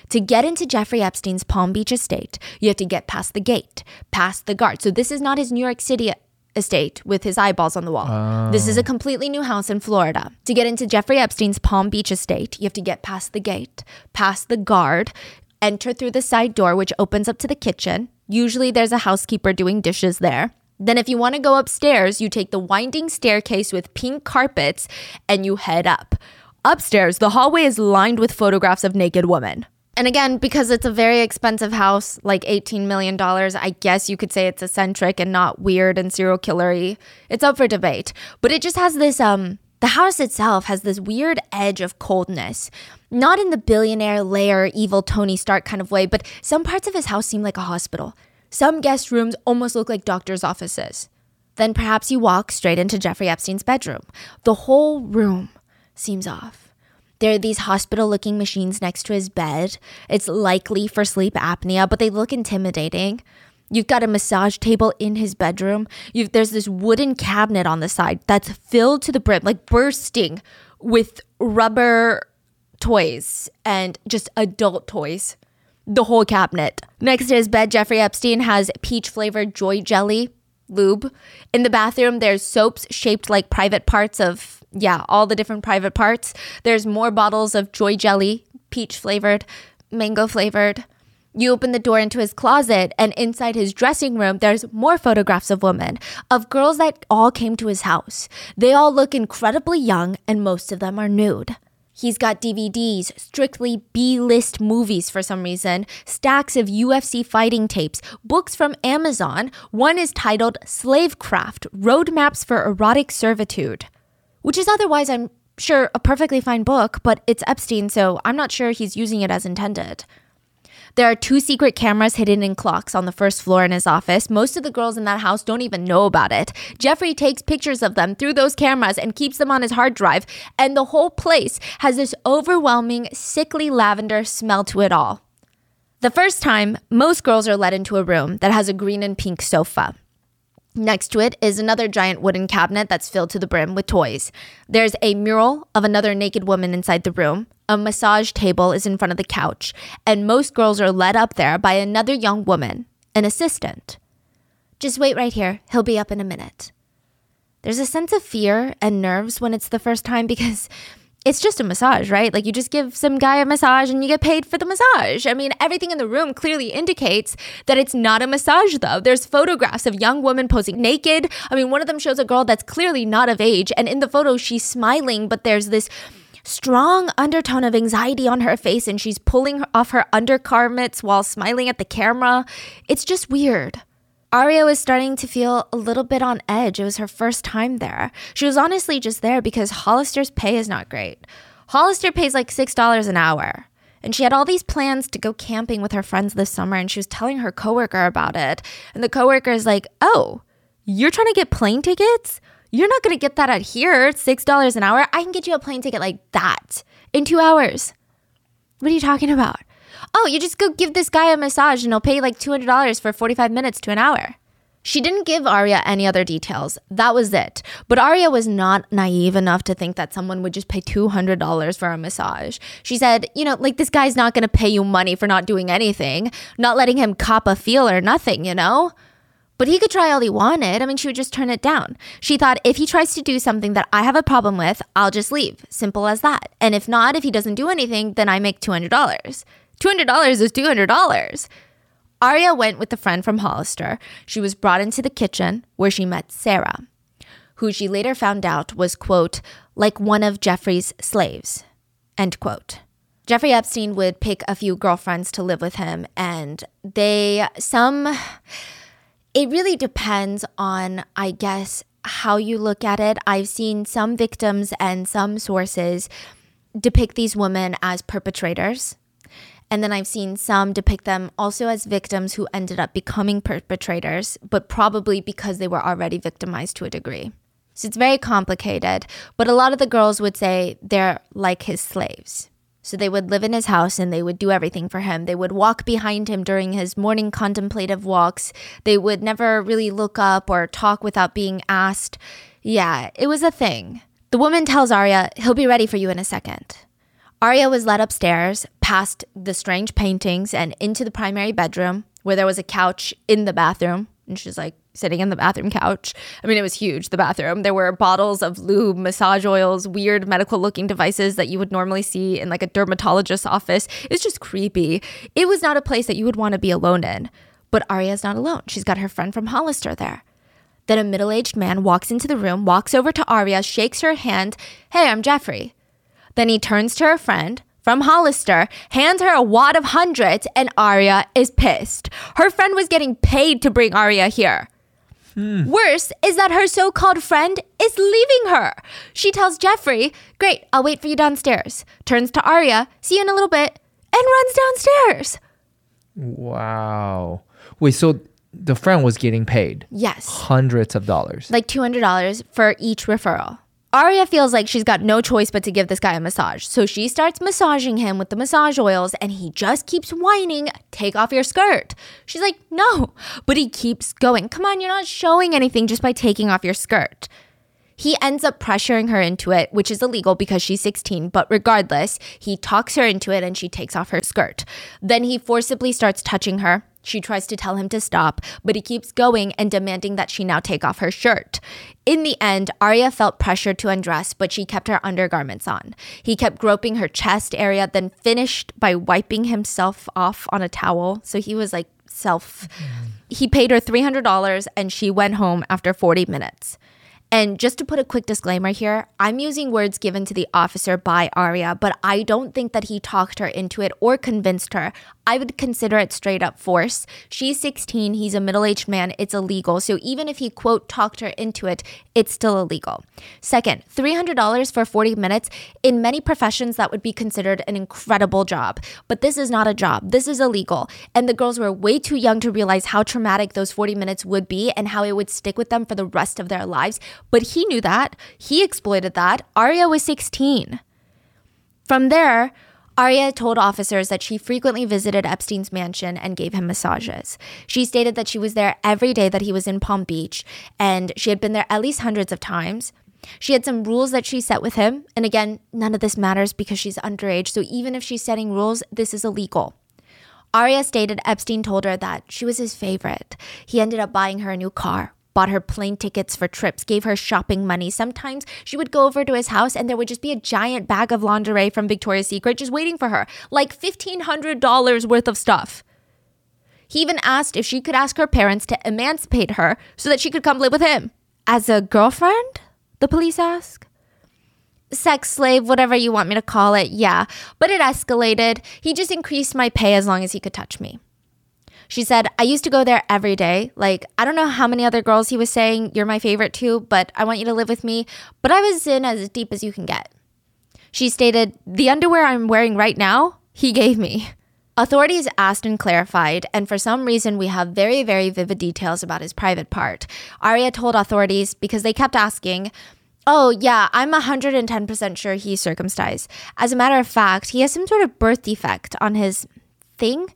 To get into Jeffrey Epstein's Palm Beach estate, you have to get past the gate, past the guard. So this is not his New York City estate with his eyeballs on the wall. Oh. This is a ah. completely new house in Florida. To get into Jeffrey Epstein's Palm Beach estate, you have to get past the gate, past the guard, enter through the side door, which opens up to the kitchen. Usually there's a housekeeper doing dishes there. Then, if you want to go upstairs, you take the winding staircase with pink carpets and you head up. Upstairs, the hallway is lined with photographs of naked women. And again, because it's a very expensive house, like $18 million, I guess you could say it's eccentric and not weird and serial killery. It's up for debate. But it just has this, um, the house itself has this weird edge of coldness. Not in the billionaire lair, evil Tony Stark kind of way, but some parts of his house seem like a hospital. Some guest rooms almost look like doctor's offices. Then perhaps you walk straight into Jeffrey Epstein's bedroom. The whole room seems off. There are these hospital looking machines next to his bed. It's likely for sleep apnea, but they look intimidating. You've got a massage table in his bedroom. You've, there's this wooden cabinet on the side that's filled to the brim, like bursting with rubber toys and just adult toys. The whole cabinet. Next to his bed, Jeffrey Epstein has peach flavored joy jelly lube. In the bathroom, there's soaps shaped like private parts of, yeah, all the different private parts. There's more bottles of joy jelly, peach flavored, mango flavored. You open the door into his closet, and inside his dressing room, there's more photographs of women, of girls that all came to his house. They all look incredibly young, and most of them are nude. He's got DVDs, strictly B list movies for some reason, stacks of UFC fighting tapes, books from Amazon. One is titled Slavecraft Roadmaps for Erotic Servitude, which is otherwise, I'm sure, a perfectly fine book, but it's Epstein, so I'm not sure he's using it as intended. There are two secret cameras hidden in clocks on the first floor in his office. Most of the girls in that house don't even know about it. Jeffrey takes pictures of them through those cameras and keeps them on his hard drive, and the whole place has this overwhelming, sickly lavender smell to it all. The first time, most girls are led into a room that has a green and pink sofa. Next to it is another giant wooden cabinet that's filled to the brim with toys. There's a mural of another naked woman inside the room. A massage table is in front of the couch, and most girls are led up there by another young woman, an assistant. Just wait right here, he'll be up in a minute. There's a sense of fear and nerves when it's the first time because it's just a massage, right? Like you just give some guy a massage and you get paid for the massage. I mean, everything in the room clearly indicates that it's not a massage, though. There's photographs of young women posing naked. I mean, one of them shows a girl that's clearly not of age, and in the photo, she's smiling, but there's this strong undertone of anxiety on her face, and she's pulling off her undergarments while smiling at the camera. It's just weird. Aria was starting to feel a little bit on edge. It was her first time there. She was honestly just there because Hollister's pay is not great. Hollister pays like $6 an hour. And she had all these plans to go camping with her friends this summer, and she was telling her coworker about it. And the coworker is like, Oh, you're trying to get plane tickets? You're not going to get that at here. $6 an hour. I can get you a plane ticket like that in two hours. What are you talking about? Oh, you just go give this guy a massage and he'll pay like $200 for 45 minutes to an hour. She didn't give Arya any other details. That was it. But Arya was not naive enough to think that someone would just pay $200 for a massage. She said, you know, like this guy's not going to pay you money for not doing anything, not letting him cop a feel or nothing, you know? But he could try all he wanted. I mean, she would just turn it down. She thought if he tries to do something that I have a problem with, I'll just leave. Simple as that. And if not, if he doesn't do anything, then I make $200. $200 is $200. Arya went with a friend from Hollister. She was brought into the kitchen where she met Sarah, who she later found out was, quote, like one of Jeffrey's slaves, end quote. Jeffrey Epstein would pick a few girlfriends to live with him, and they, some, it really depends on, I guess, how you look at it. I've seen some victims and some sources depict these women as perpetrators and then I've seen some depict them also as victims who ended up becoming perpetrators, but probably because they were already victimized to a degree. So it's very complicated, but a lot of the girls would say they're like his slaves. So they would live in his house and they would do everything for him. They would walk behind him during his morning contemplative walks. They would never really look up or talk without being asked. Yeah, it was a thing. The woman tells Arya, he'll be ready for you in a second. Arya was led upstairs, past the strange paintings, and into the primary bedroom where there was a couch in the bathroom. And she's like sitting in the bathroom couch. I mean, it was huge, the bathroom. There were bottles of lube, massage oils, weird medical looking devices that you would normally see in like a dermatologist's office. It's just creepy. It was not a place that you would want to be alone in. But Arya's not alone. She's got her friend from Hollister there. Then a middle aged man walks into the room, walks over to Arya, shakes her hand. Hey, I'm Jeffrey. Then he turns to her friend from Hollister, hands her a wad of hundreds, and Arya is pissed. Her friend was getting paid to bring Arya here. Hmm. Worse is that her so called friend is leaving her. She tells Jeffrey, Great, I'll wait for you downstairs. Turns to Arya, see you in a little bit, and runs downstairs. Wow. Wait, so the friend was getting paid? Yes. Hundreds of dollars. Like $200 for each referral. Arya feels like she's got no choice but to give this guy a massage. So she starts massaging him with the massage oils and he just keeps whining, take off your skirt. She's like, no. But he keeps going, come on, you're not showing anything just by taking off your skirt. He ends up pressuring her into it, which is illegal because she's 16, but regardless, he talks her into it and she takes off her skirt. Then he forcibly starts touching her. She tries to tell him to stop, but he keeps going and demanding that she now take off her shirt. In the end, Arya felt pressured to undress, but she kept her undergarments on. He kept groping her chest area, then finished by wiping himself off on a towel. So he was like self. He paid her $300 and she went home after 40 minutes. And just to put a quick disclaimer here, I'm using words given to the officer by Arya, but I don't think that he talked her into it or convinced her. I would consider it straight up force. She's 16, he's a middle aged man, it's illegal. So even if he, quote, talked her into it, it's still illegal. Second, $300 for 40 minutes. In many professions, that would be considered an incredible job. But this is not a job, this is illegal. And the girls were way too young to realize how traumatic those 40 minutes would be and how it would stick with them for the rest of their lives. But he knew that. He exploited that. Arya was 16. From there, Arya told officers that she frequently visited Epstein's mansion and gave him massages. She stated that she was there every day that he was in Palm Beach, and she had been there at least hundreds of times. She had some rules that she set with him, and again, none of this matters because she's underage, so even if she's setting rules, this is illegal. Arya stated Epstein told her that she was his favorite. He ended up buying her a new car, bought her plane tickets for trips, gave her shopping money. Sometimes she would go over to his house and there would just be a giant bag of lingerie from Victoria's Secret just waiting for her, like $1,500 worth of stuff. He even asked if she could ask her parents to emancipate her so that she could come live with him. As a girlfriend? The police ask. Sex slave, whatever you want me to call it, yeah. But it escalated. He just increased my pay as long as he could touch me. She said, I used to go there every day. Like, I don't know how many other girls he was saying, You're my favorite too, but I want you to live with me. But I was in as deep as you can get. She stated, The underwear I'm wearing right now, he gave me. Authorities asked and clarified, and for some reason, we have very, very vivid details about his private part. Aria told authorities because they kept asking, Oh, yeah, I'm 110% sure he's circumcised. As a matter of fact, he has some sort of birth defect on his thing.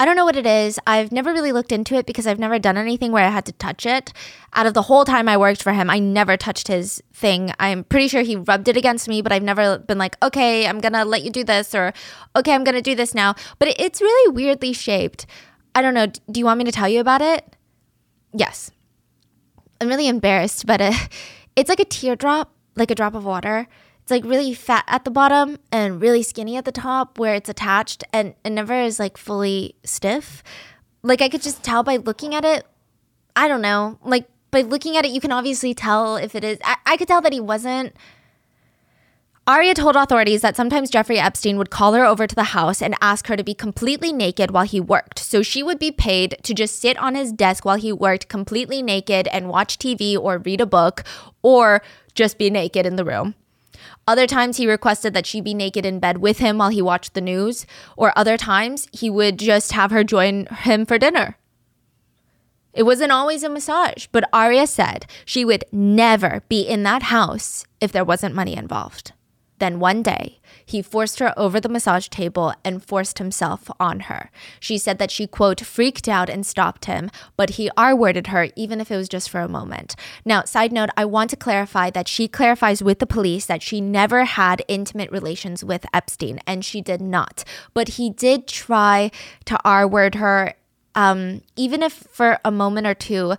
I don't know what it is. I've never really looked into it because I've never done anything where I had to touch it. Out of the whole time I worked for him, I never touched his thing. I'm pretty sure he rubbed it against me, but I've never been like, okay, I'm gonna let you do this, or okay, I'm gonna do this now. But it's really weirdly shaped. I don't know. Do you want me to tell you about it? Yes. I'm really embarrassed, but uh, it's like a teardrop, like a drop of water it's like really fat at the bottom and really skinny at the top where it's attached and it never is like fully stiff. Like I could just tell by looking at it. I don't know. Like by looking at it, you can obviously tell if it is. I, I could tell that he wasn't. Aria told authorities that sometimes Jeffrey Epstein would call her over to the house and ask her to be completely naked while he worked. So she would be paid to just sit on his desk while he worked completely naked and watch TV or read a book or just be naked in the room. Other times he requested that she be naked in bed with him while he watched the news, or other times he would just have her join him for dinner. It wasn't always a massage, but Aria said she would never be in that house if there wasn't money involved. Then one day, he forced her over the massage table and forced himself on her. She said that she, quote, freaked out and stopped him, but he R worded her, even if it was just for a moment. Now, side note, I want to clarify that she clarifies with the police that she never had intimate relations with Epstein, and she did not. But he did try to R word her, um, even if for a moment or two.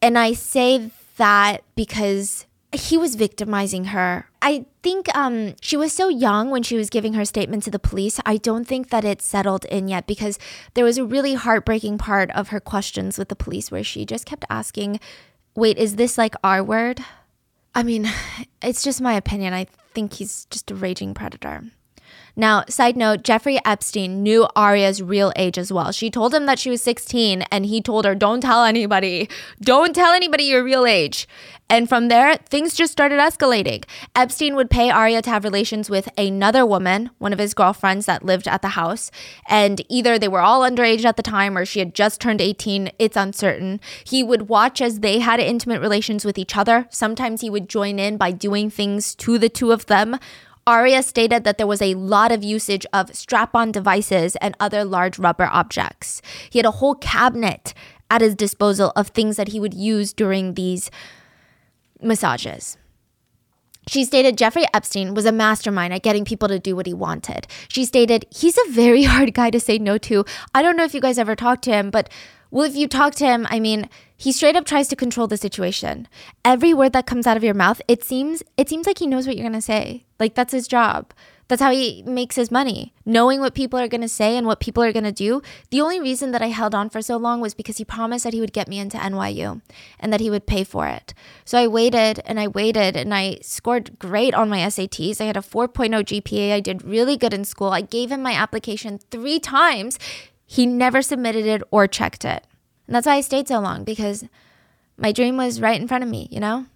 And I say that because he was victimizing her. I think um, she was so young when she was giving her statement to the police. I don't think that it's settled in yet because there was a really heartbreaking part of her questions with the police where she just kept asking, Wait, is this like R word? I mean, it's just my opinion. I think he's just a raging predator. Now, side note, Jeffrey Epstein knew Aria's real age as well. She told him that she was 16 and he told her, Don't tell anybody. Don't tell anybody your real age. And from there, things just started escalating. Epstein would pay Aria to have relations with another woman, one of his girlfriends that lived at the house. And either they were all underage at the time or she had just turned 18. It's uncertain. He would watch as they had intimate relations with each other. Sometimes he would join in by doing things to the two of them. Aria stated that there was a lot of usage of strap on devices and other large rubber objects. He had a whole cabinet at his disposal of things that he would use during these massages. She stated Jeffrey Epstein was a mastermind at getting people to do what he wanted. She stated, He's a very hard guy to say no to. I don't know if you guys ever talked to him, but well, if you talk to him, I mean, he straight up tries to control the situation. Every word that comes out of your mouth, it seems it seems like he knows what you're gonna say. Like that's his job. That's how he makes his money. Knowing what people are going to say and what people are going to do. The only reason that I held on for so long was because he promised that he would get me into NYU and that he would pay for it. So I waited and I waited and I scored great on my SATs. I had a 4.0 GPA. I did really good in school. I gave him my application three times. He never submitted it or checked it. And that's why I stayed so long because my dream was right in front of me, you know?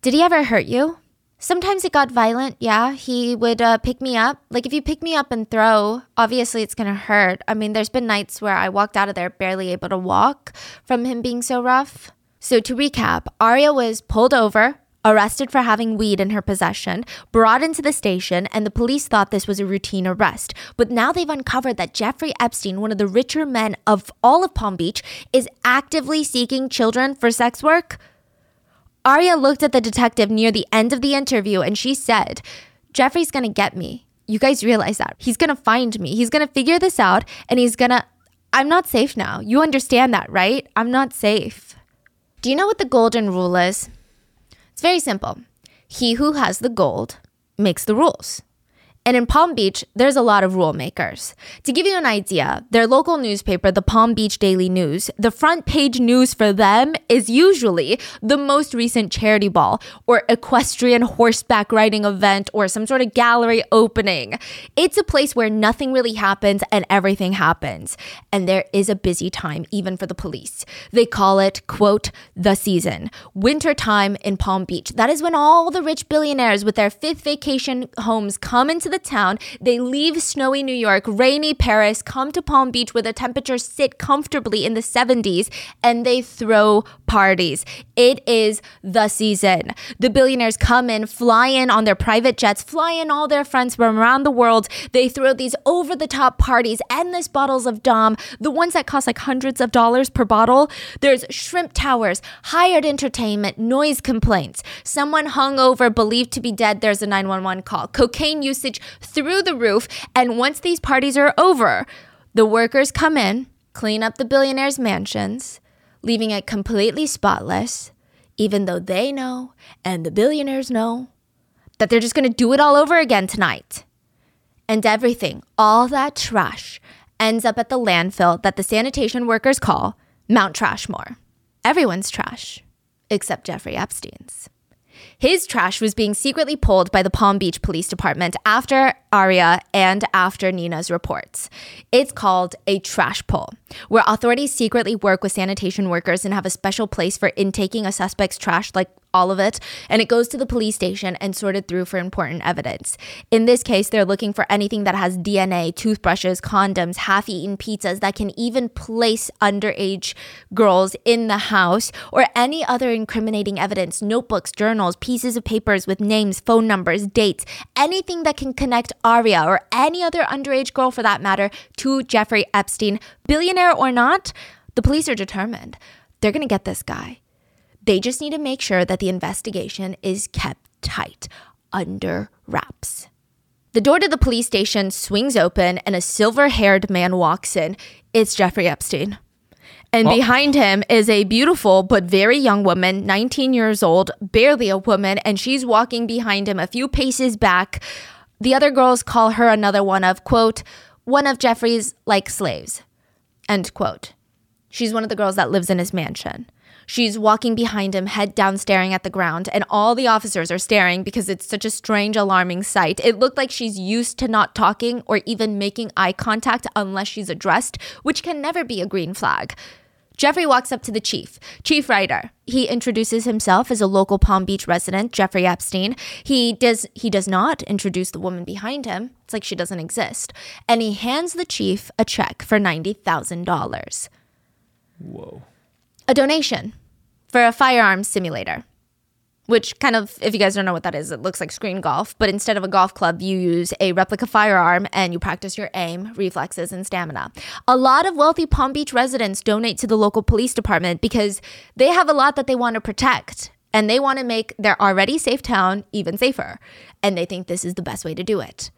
Did he ever hurt you? Sometimes it got violent, yeah. He would uh, pick me up. Like, if you pick me up and throw, obviously it's gonna hurt. I mean, there's been nights where I walked out of there barely able to walk from him being so rough. So, to recap, Aria was pulled over, arrested for having weed in her possession, brought into the station, and the police thought this was a routine arrest. But now they've uncovered that Jeffrey Epstein, one of the richer men of all of Palm Beach, is actively seeking children for sex work. Aria looked at the detective near the end of the interview and she said, Jeffrey's gonna get me. You guys realize that. He's gonna find me. He's gonna figure this out and he's gonna. I'm not safe now. You understand that, right? I'm not safe. Do you know what the golden rule is? It's very simple. He who has the gold makes the rules. And in Palm Beach, there's a lot of rule makers. To give you an idea, their local newspaper, the Palm Beach Daily News, the front page news for them is usually the most recent charity ball or equestrian horseback riding event or some sort of gallery opening. It's a place where nothing really happens and everything happens. And there is a busy time, even for the police. They call it, quote, the season, winter time in Palm Beach. That is when all the rich billionaires with their fifth vacation homes come into the the town. They leave snowy New York, rainy Paris, come to Palm Beach where the temperatures sit comfortably in the 70s, and they throw parties. It is the season. The billionaires come in, fly in on their private jets, fly in all their friends from around the world. They throw these over the top parties, endless bottles of Dom, the ones that cost like hundreds of dollars per bottle. There's shrimp towers, hired entertainment, noise complaints. Someone hung over, believed to be dead, there's a 911 call. Cocaine usage through the roof. And once these parties are over, the workers come in, clean up the billionaires' mansions, leaving it completely spotless, even though they know and the billionaires know that they're just going to do it all over again tonight. And everything, all that trash, ends up at the landfill that the sanitation workers call Mount Trashmore. Everyone's trash, except Jeffrey Epstein's. His trash was being secretly pulled by the Palm Beach Police Department after Aria and after Nina's reports. It's called a trash pull, where authorities secretly work with sanitation workers and have a special place for intaking a suspect's trash, like all of it, and it goes to the police station and sorted through for important evidence. In this case, they're looking for anything that has DNA, toothbrushes, condoms, half eaten pizzas that can even place underage girls in the house, or any other incriminating evidence notebooks, journals, pieces of papers with names, phone numbers, dates, anything that can connect Aria or any other underage girl for that matter to Jeffrey Epstein. Billionaire or not, the police are determined. They're to get this guy. They just need to make sure that the investigation is kept tight, under wraps. The door to the police station swings open and a silver haired man walks in. It's Jeffrey Epstein. And oh. behind him is a beautiful but very young woman, 19 years old, barely a woman, and she's walking behind him a few paces back. The other girls call her another one of, quote, one of Jeffrey's like slaves, end quote. She's one of the girls that lives in his mansion. She's walking behind him, head down, staring at the ground, and all the officers are staring because it's such a strange, alarming sight. It looked like she's used to not talking or even making eye contact unless she's addressed, which can never be a green flag. Jeffrey walks up to the chief, Chief Reiter. He introduces himself as a local Palm Beach resident, Jeffrey Epstein. He does he does not introduce the woman behind him. It's like she doesn't exist. And he hands the chief a check for $90,000 Whoa. a donation for a firearm simulator. Which kind of, if you guys don't know what that is, it looks like screen golf, but instead of a golf club, you use a replica firearm and you practice your aim, reflexes, and stamina. A lot of wealthy Palm Beach residents donate to the local police department because they have a lot that they want to protect and they want to make their already safe town even safer. And they think this is the best way to do it.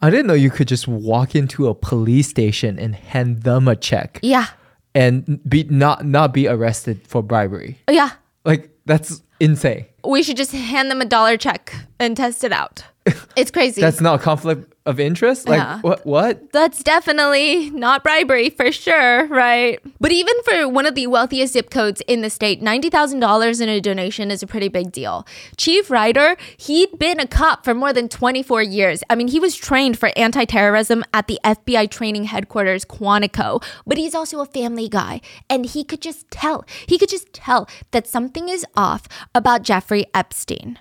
I didn't know you could just walk into a police station and hand them a check Yeah. And be not not be arrested for bribery. Oh, yeah. Like that's insane. We should just hand them a dollar check and test it out. It's crazy. That's not a conflict of interest. Like Yeah. what? What? That's definitely not bribery for sure, right? But even for one of the wealthiest zip codes in the state, $90,000 in a donation is a pretty big deal. Chief Reiter, he'd been a cop for more than 24 years. I mean, he was trained for anti terrorism at the FBI training headquarters, Quantico, but he's also a family guy. And he could just tell, he could just tell that something is off about Jeffrey Epstein.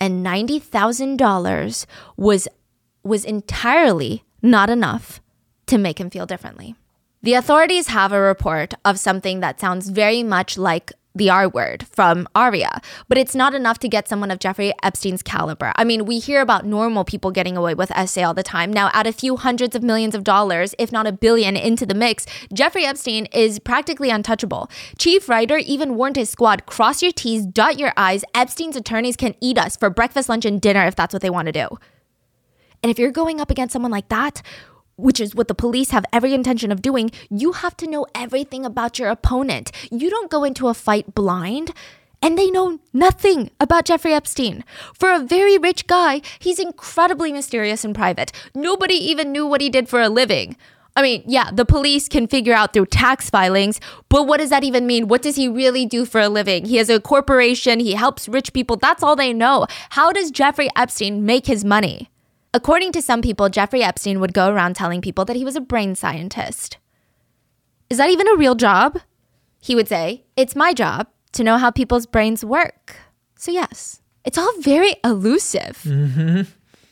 And $90,000 was was entirely not enough to make him feel differently. The authorities have a report of something that sounds very much like the R word from Aria, but it's not enough to get someone of Jeffrey Epstein's caliber. I mean, we hear about normal people getting away with SA all the time. Now, add a few hundreds of millions of dollars, if not a billion, into the mix, Jeffrey Epstein is practically untouchable. Chief Reiter even warned his squad cross your T's, dot your I's. Epstein's attorneys can eat us for breakfast, lunch, and dinner if that's what they want to do. And if you're going up against someone like that, which is what the police have every intention of doing, you have to know everything about your opponent. You don't go into a fight blind. And they know nothing about Jeffrey Epstein. For a very rich guy, he's incredibly mysterious in private. Nobody even knew what he did for a living. I mean, yeah, the police can figure out through tax filings, but what does that even mean? What does he really do for a living? He has a corporation, he helps rich people. That's all they know. How does Jeffrey Epstein make his money? According to some people, Jeffrey Epstein would go around telling people that he was a brain scientist. Is that even a real job? He would say, It's my job to know how people's brains work. So, yes, it's all very elusive. Mm-hmm.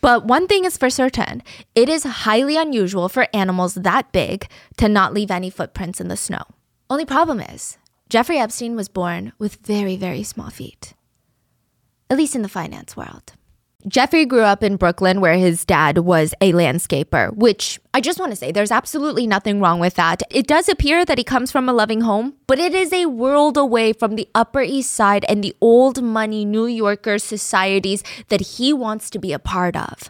But one thing is for certain it is highly unusual for animals that big to not leave any footprints in the snow. Only problem is, Jeffrey Epstein was born with very, very small feet, at least in the finance world. Jeffrey grew up in Brooklyn where his dad was a landscaper, which I just want to say there's absolutely nothing wrong with that. It does appear that he comes from a loving home, but it is a world away from the Upper East Side and the old money New Yorker societies that he wants to be a part of.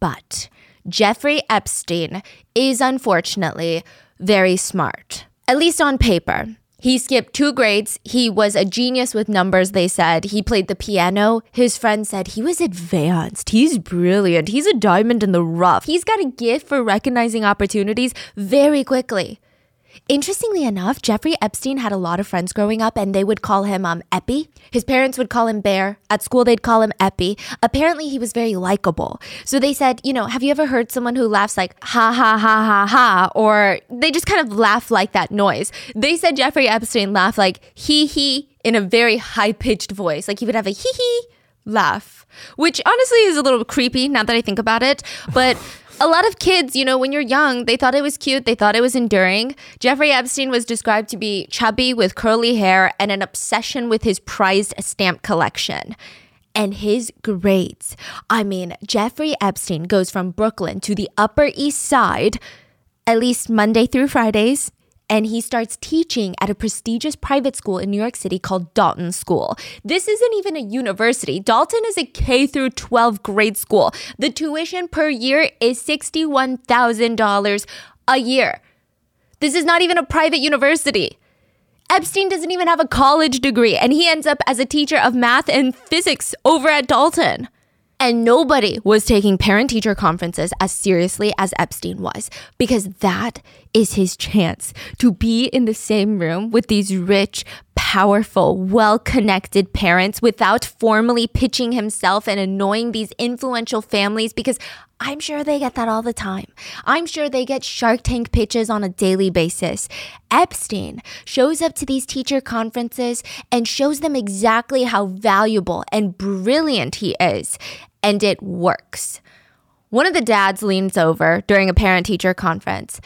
But Jeffrey Epstein is unfortunately very smart, at least on paper. He skipped two grades. He was a genius with numbers, they said. He played the piano. His friends said he was advanced. He's brilliant. He's a diamond in the rough. He's got a gift for recognizing opportunities very quickly. Interestingly enough, Jeffrey Epstein had a lot of friends growing up and they would call him um, Epi. His parents would call him Bear. At school, they'd call him Epi. Apparently, he was very likable. So they said, you know, have you ever heard someone who laughs like ha ha ha ha ha? Or they just kind of laugh like that noise. They said Jeffrey Epstein laughed like hee hee in a very high pitched voice. Like he would have a hee hee laugh, which honestly is a little creepy now that I think about it. But a lot of kids, you know, when you're young, they thought it was cute, they thought it was enduring. Jeffrey Epstein was described to be chubby with curly hair and an obsession with his prized stamp collection. And his grades. I mean, Jeffrey Epstein goes from Brooklyn to the Upper East Side, at least Monday through Fridays, and he starts teaching at a prestigious private school in New York City called Dalton School. This isn't even a university. Dalton is a K through 12 grade school. The tuition per year is $61,000 a year. This is not even a private university. Epstein doesn't even have a college degree, and he ends up as a teacher of math and physics over at Dalton. And nobody was taking parent teacher conferences as seriously as Epstein was because that is his chance to be in the same room with these rich, powerful, well connected parents without formally pitching himself and annoying these influential families because I'm sure they get that all the time. I'm sure they get Shark Tank pitches on a daily basis. Epstein shows up to these teacher conferences and shows them exactly how valuable and brilliant he is. And it works. One of the dads leans over during a parent teacher conference.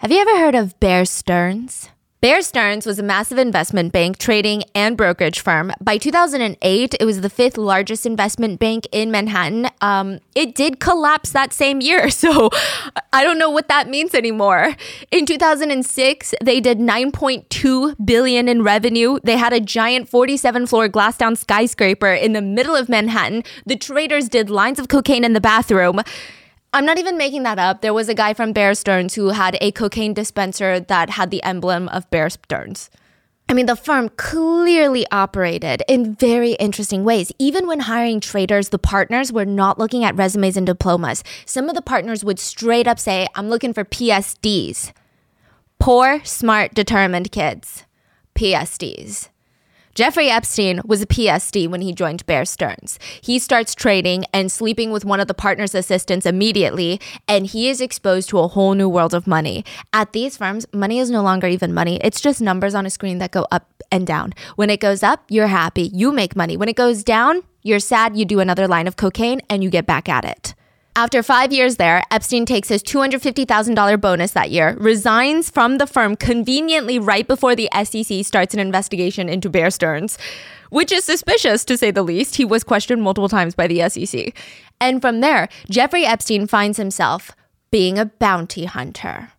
Have you ever heard of Bear Stearns? Bear Stearns was a massive investment bank, trading, and brokerage firm. By 2008, it was the fifth largest investment bank in Manhattan. Um, it did collapse that same year, so I don't know what that means anymore. In 2006, they did 9.2 billion in revenue. They had a giant 47-floor glass-down skyscraper in the middle of Manhattan. The traders did lines of cocaine in the bathroom. I'm not even making that up. There was a guy from Bear Stearns who had a cocaine dispenser that had the emblem of Bear Stearns. I mean, the firm clearly operated in very interesting ways. Even when hiring traders, the partners were not looking at resumes and diplomas. Some of the partners would straight up say, I'm looking for PSDs. Poor, smart, determined kids. PSDs. Jeffrey Epstein was a PSD when he joined Bear Stearns. He starts trading and sleeping with one of the partner's assistants immediately, and he is exposed to a whole new world of money. At these firms, money is no longer even money, it's just numbers on a screen that go up and down. When it goes up, you're happy, you make money. When it goes down, you're sad, you do another line of cocaine, and you get back at it. After five years there, Epstein takes his $250,000 bonus that year, resigns from the firm conveniently right before the SEC starts an investigation into Bear Stearns, which is suspicious to say the least. He was questioned multiple times by the SEC. And from there, Jeffrey Epstein finds himself being a bounty hunter.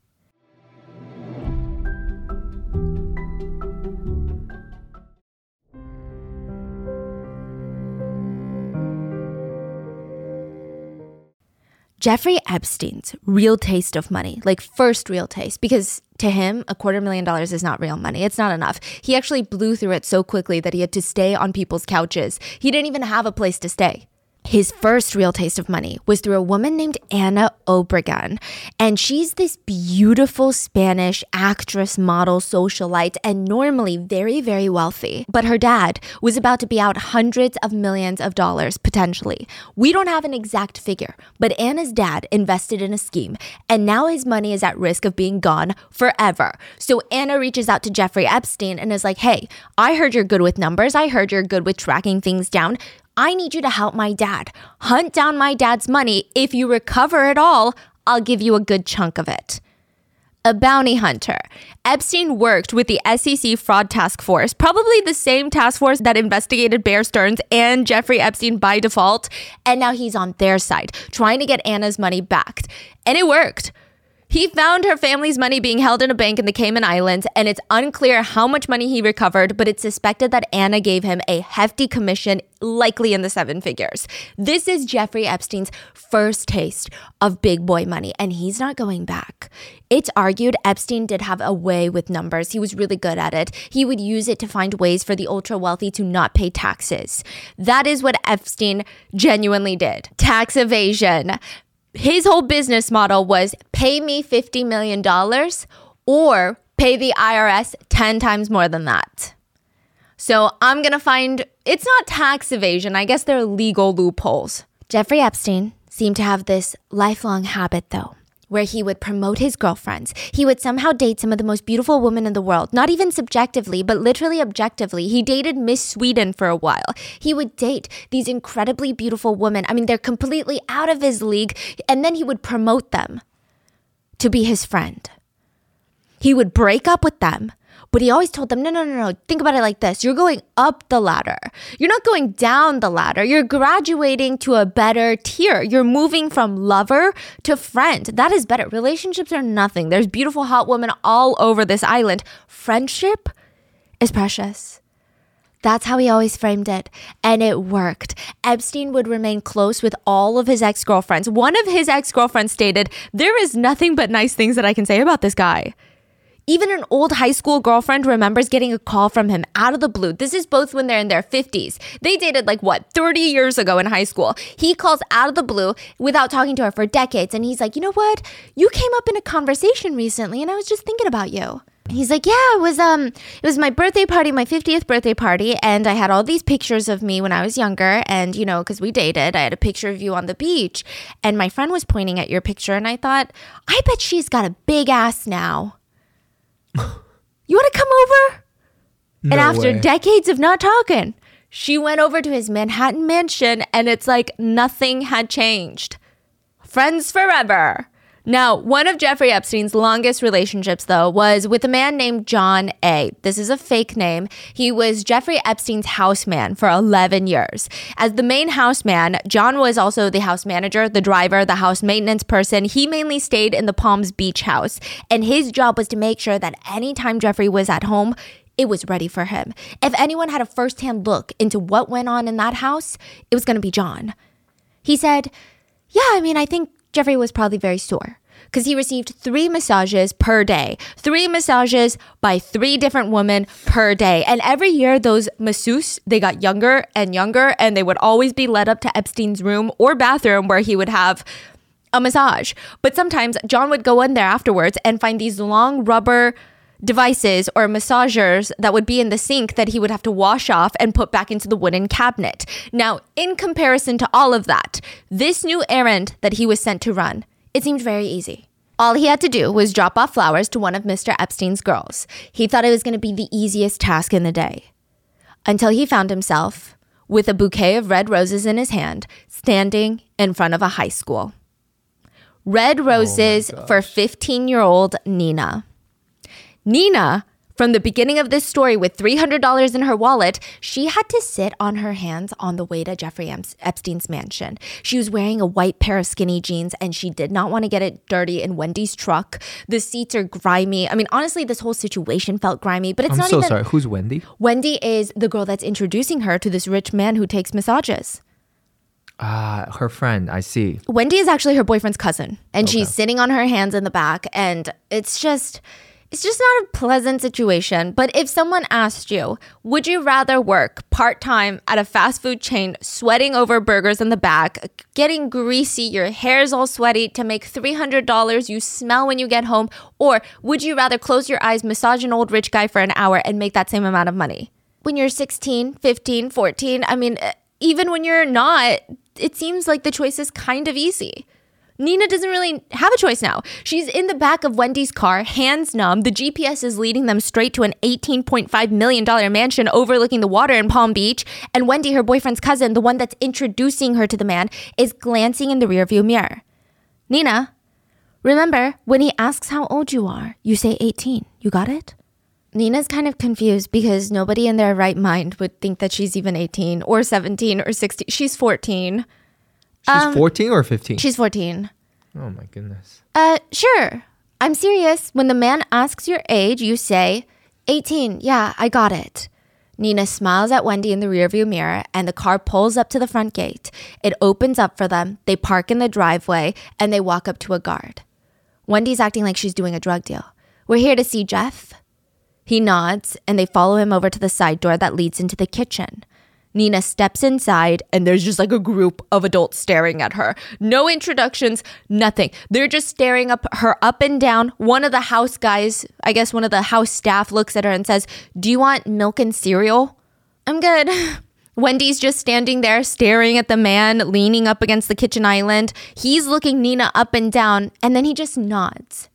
Jeffrey Epstein's real taste of money, like first real taste, because to him, a quarter million dollars is not real money. It's not enough. He actually blew through it so quickly that he had to stay on people's couches. He didn't even have a place to stay. His first real taste of money was through a woman named Anna Obregon. And she's this beautiful Spanish actress, model, socialite, and normally very, very wealthy. But her dad was about to be out hundreds of millions of dollars potentially. We don't have an exact figure, but Anna's dad invested in a scheme, and now his money is at risk of being gone forever. So Anna reaches out to Jeffrey Epstein and is like, hey, I heard you're good with numbers. I heard you're good with tracking things down. I need you to help my dad. Hunt down my dad's money. If you recover it all, I'll give you a good chunk of it a bounty hunter. Epstein worked with the SEC Fraud Task Force, probably the same task force that investigated Bear Stearns and Jeffrey Epstein by default. And now he's on their side, trying to get Anna's money back. And it worked. He found her family's money being held in a bank in the Cayman Islands, and it's unclear how much money he recovered, but it's suspected that Anna gave him a hefty commission, likely in the seven figures. This is Jeffrey Epstein's first taste of big boy money, and he's not going back. It's argued Epstein did have a way with numbers. He was really good at it. He would use it to find ways for the ultra wealthy to not pay taxes. That is what Epstein genuinely did tax evasion his whole business model was pay me $50 million or pay the IRS 10 times more than that. So I'm going to find it's not tax evasion. I guess they're legal loopholes. Jeffrey Epstein seemed to have this lifelong habit, though where he would promote his girlfriends. He would somehow date some of the most beautiful women in the world, not even subjectively, but literally objectively. He dated Miss Sweden for a while. He would date these incredibly beautiful women. I mean, they're completely out of his league, and then he would promote them to be his friend. He would break up with them but he always told them, no, no, no, no. Think about it like this. You're going up the ladder. You're not going down the ladder. You're graduating to a better tier. You're moving from lover to friend. That is better. Relationships are nothing. There's beautiful, hot women all over this island. Friendship is precious. That's how he always framed it. And it worked. Epstein would remain close with all of his ex girlfriends. One of his ex girlfriends stated, There is nothing but nice things that I can say about this guy. Even an old high school girlfriend remembers getting a call from him out of the blue. This is both when they're in their 50s. They dated like what, 30 years ago in high school. He calls out of the blue without talking to her for decades. And he's like, you know what? You came up in a conversation recently and I was just thinking about you. He's like, yeah, it was um, it was my birthday party, my 50th birthday party, and I had all these pictures of me when I was younger, and you know, because we dated, I had a picture of you on the beach, and my friend was pointing at your picture, and I thought, I bet she's got a big ass now. you want to come over? No and after way. decades of not talking, she went over to his Manhattan mansion and it's like nothing had changed. Friends forever. Now, one of Jeffrey Epstein's longest relationships, though, was with a man named John A. This is a fake name. He was Jeffrey Epstein's houseman for 11 years. As the main houseman, John was also the house manager, the driver, the house maintenance person. He mainly stayed in the Palms Beach house, and his job was to make sure that anytime Jeffrey was at home, it was ready for him. If anyone had a firsthand look into what went on in that house, it was going to be John. He said, Yeah, I mean, I think Jeffrey was probably very sore because he received three massages per day, three massages by three different women per day. And every year, those masseuses, they got younger and younger, and they would always be led up to Epstein's room or bathroom where he would have a massage. But sometimes John would go in there afterwards and find these long rubber devices or massagers that would be in the sink that he would have to wash off and put back into the wooden cabinet. Now, in comparison to all of that, this new errand that he was sent to run, it seemed very easy. All he had to do was drop off flowers to one of Mr. Epstein's girls. He thought it was going to be the easiest task in the day. Until he found himself with a bouquet of red roses in his hand, standing in front of a high school. Red oh roses for 15 year old Nina. Nina, from the beginning of this story with $300 in her wallet, she had to sit on her hands on the way to Jeffrey Epstein's mansion. She was wearing a white pair of skinny jeans and she did not want to get it dirty in Wendy's truck. The seats are grimy. I mean, honestly, this whole situation felt grimy, but it's I'm not so even. sorry. Who's Wendy? Wendy is the girl that's introducing her to this rich man who takes massages. Ah, her friend. I see. Wendy is actually her boyfriend's cousin, and she's sitting on her hands in the back, and it's just. It's just not a pleasant situation. But if someone asked you, would you rather work part time at a fast food chain, sweating over burgers in the back, getting greasy, your hair's all sweaty to make $300 you smell when you get home? Or would you rather close your eyes, massage an old rich guy for an hour, and make that same amount of money? When you're 16, 15, 14, I mean, uh, even when you're not, it seems like the choice is kind of easy. Nina doesn't really have a choice now. She's in the back of Wendy's car, hands numb. The GPS is leading them straight to an $18.5 million mansion overlooking the water in Palm Beach. And Wendy, her boyfriend's cousin, the one that's introducing her to the man, is glancing in the rearview mirror. Nina, remember, when he asks how old you are, you say 18. You got it? Nina's kind of confused because nobody in their right mind would think that she's even 18 or 17 or 16. She's 14. She's 14 or 15? She's 14. oh my goodness. Uh, sure. I'm serious. When the man asks your age, you say, 18. Yeah, I got it. Nina smiles at Wendy in the rearview mirror, and the car pulls up to the front gate. It opens up for them. They park in the driveway, and they walk up to a guard. Wendy's acting like she's doing a drug deal. We're here to see Jeff. He nods, and they follow him over to the side door that leads into the kitchen. Nina steps inside, and there's just like a group of adults staring at her. No introductions, nothing. They're just staring up her up and down. One of the house guys, I guess one of the house staff, looks at her and says, Do you want milk and cereal? I'm good. Wendy's just standing there staring at the man leaning up against the kitchen island. He's looking Nina up and down, and then he just nods.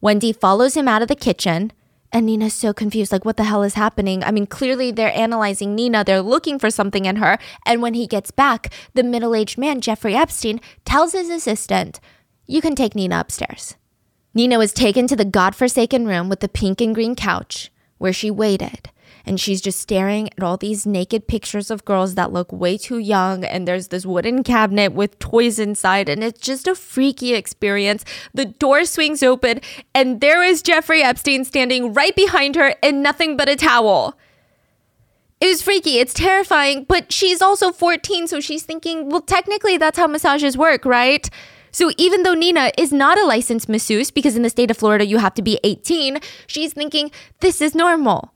Wendy follows him out of the kitchen. And Nina's so confused, like, what the hell is happening? I mean, clearly they're analyzing Nina, they're looking for something in her. And when he gets back, the middle aged man, Jeffrey Epstein, tells his assistant, You can take Nina upstairs. Nina was taken to the godforsaken room with the pink and green couch where she waited. And she's just staring at all these naked pictures of girls that look way too young. And there's this wooden cabinet with toys inside. And it's just a freaky experience. The door swings open, and there is Jeffrey Epstein standing right behind her in nothing but a towel. It was freaky. It's terrifying, but she's also 14, so she's thinking, well, technically, that's how massages work, right? So even though Nina is not a licensed masseuse, because in the state of Florida you have to be 18, she's thinking, this is normal.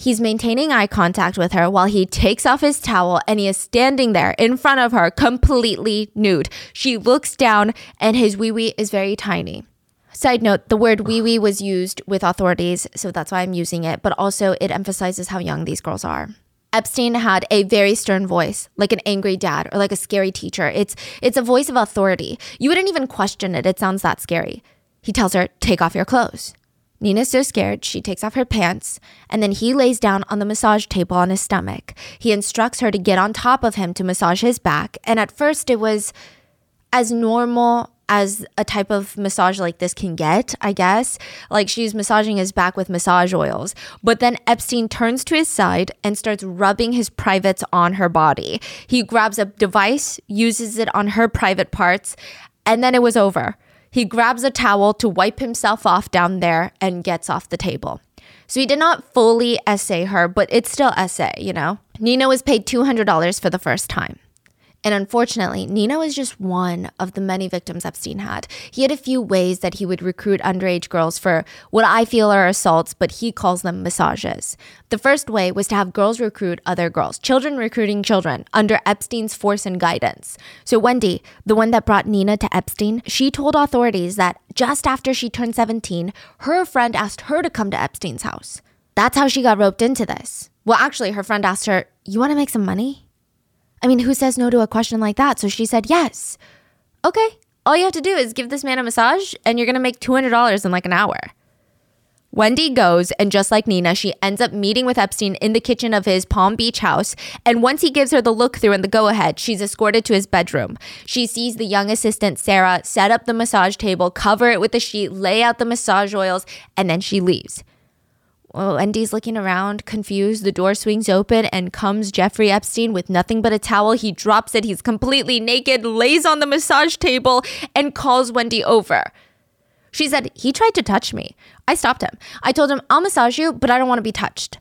He's maintaining eye contact with her while he takes off his towel and he is standing there in front of her, completely nude. She looks down and his wee wee is very tiny. Side note, the word wee wee was used with authorities, so that's why I'm using it, but also it emphasizes how young these girls are. Epstein had a very stern voice, like an angry dad or like a scary teacher. It's it's a voice of authority. You wouldn't even question it. It sounds that scary. He tells her, "Take off your clothes." Nina's so scared, she takes off her pants, and then he lays down on the massage table on his stomach. He instructs her to get on top of him to massage his back, and at first it was as normal as a type of massage like this can get, I guess. Like she's massaging his back with massage oils. But then Epstein turns to his side and starts rubbing his privates on her body. He grabs a device, uses it on her private parts, and then it was over. He grabs a towel to wipe himself off down there and gets off the table. So he did not fully essay her, but it's still essay, you know? Nina was paid $200 for the first time. And unfortunately, Nina was just one of the many victims Epstein had. He had a few ways that he would recruit underage girls for what I feel are assaults, but he calls them massages. The first way was to have girls recruit other girls, children recruiting children, under Epstein's force and guidance. So Wendy, the one that brought Nina to Epstein, she told authorities that just after she turned 17, her friend asked her to come to Epstein's house. That's how she got roped into this. Well, actually, her friend asked her, You want to make some money? I mean, who says no to a question like that? So she said yes. Okay, all you have to do is give this man a massage and you're gonna make $200 in like an hour. Wendy goes, and just like Nina, she ends up meeting with Epstein in the kitchen of his Palm Beach house. And once he gives her the look through and the go ahead, she's escorted to his bedroom. She sees the young assistant, Sarah, set up the massage table, cover it with a sheet, lay out the massage oils, and then she leaves. Well, Wendy's looking around, confused. The door swings open and comes Jeffrey Epstein with nothing but a towel. He drops it. He's completely naked, lays on the massage table, and calls Wendy over. She said, He tried to touch me. I stopped him. I told him, I'll massage you, but I don't want to be touched.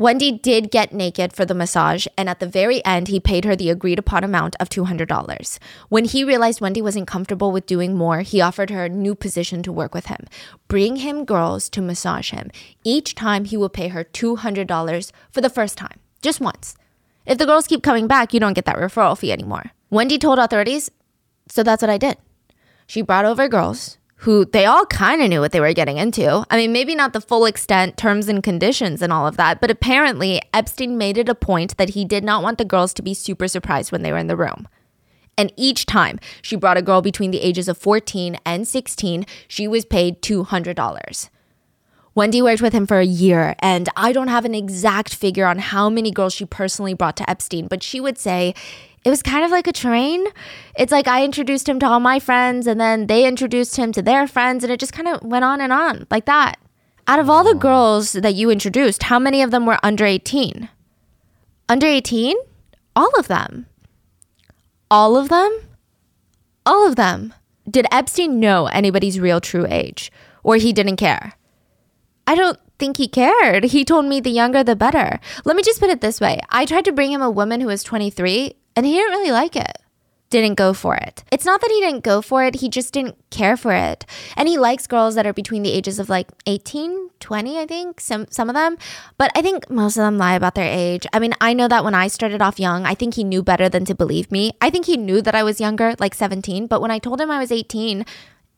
Wendy did get naked for the massage, and at the very end, he paid her the agreed upon amount of $200. When he realized Wendy wasn't comfortable with doing more, he offered her a new position to work with him. Bring him girls to massage him. Each time, he will pay her $200 for the first time, just once. If the girls keep coming back, you don't get that referral fee anymore. Wendy told authorities, so that's what I did. She brought over girls who they all kind of knew what they were getting into. I mean, maybe not the full extent, terms and conditions and all of that, but apparently Epstein made it a point that he did not want the girls to be super surprised when they were in the room. And each time she brought a girl between the ages of 14 and 16, she was paid $200. Wendy worked with him for a year, and I don't have an exact figure on how many girls she personally brought to Epstein, but she would say it was kind of like a train. It's like I introduced him to all my friends, and then they introduced him to their friends, and it just kind of went on and on like that. Out of all the girls that you introduced, how many of them were under 18? Under 18? All of them. All of them? All of them. Did Epstein know anybody's real true age? Or he didn't care? I don't think he cared. He told me the younger the better. Let me just put it this way I tried to bring him a woman who was 23, and he didn't really like it. Didn't go for it. It's not that he didn't go for it, he just didn't care for it. And he likes girls that are between the ages of like 18, 20, I think, some some of them. But I think most of them lie about their age. I mean, I know that when I started off young, I think he knew better than to believe me. I think he knew that I was younger, like 17, but when I told him I was 18,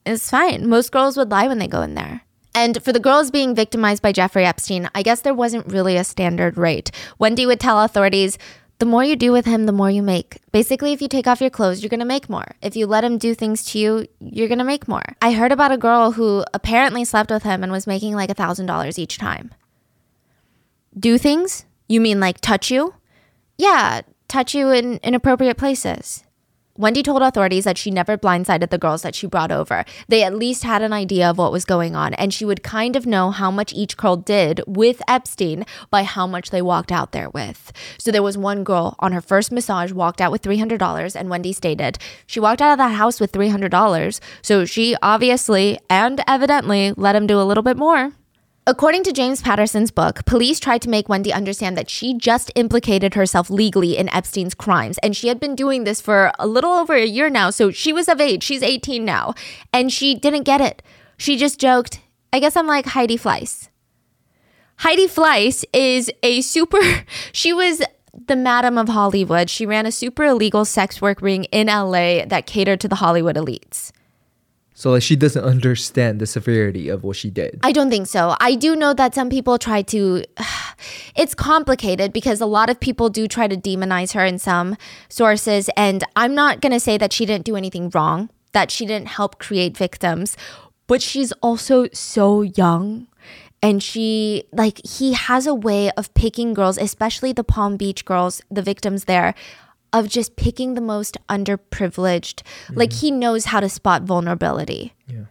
it's fine. Most girls would lie when they go in there. And for the girls being victimized by Jeffrey Epstein, I guess there wasn't really a standard rate. Wendy would tell authorities, the more you do with him, the more you make. Basically, if you take off your clothes, you're gonna make more. If you let him do things to you, you're gonna make more. I heard about a girl who apparently slept with him and was making like a $1,000 each time. Do things? You mean like touch you? Yeah, touch you in inappropriate places. Wendy told authorities that she never blindsided the girls that she brought over. They at least had an idea of what was going on, and she would kind of know how much each girl did with Epstein by how much they walked out there with. So there was one girl on her first massage walked out with $300, and Wendy stated she walked out of that house with $300. So she obviously and evidently let him do a little bit more. According to James Patterson's book, police tried to make Wendy understand that she just implicated herself legally in Epstein's crimes. And she had been doing this for a little over a year now. So she was of age. She's 18 now. And she didn't get it. She just joked, I guess I'm like Heidi Fleiss. Heidi Fleiss is a super, she was the Madam of Hollywood. She ran a super illegal sex work ring in LA that catered to the Hollywood elites. So like she doesn't understand the severity of what she did. I don't think so. I do know that some people try to it's complicated because a lot of people do try to demonize her in some sources and I'm not going to say that she didn't do anything wrong, that she didn't help create victims, but she's also so young and she like he has a way of picking girls especially the palm beach girls the victims there of just picking the most underprivileged. Mm-hmm. Like he knows how to spot vulnerability. Yeah.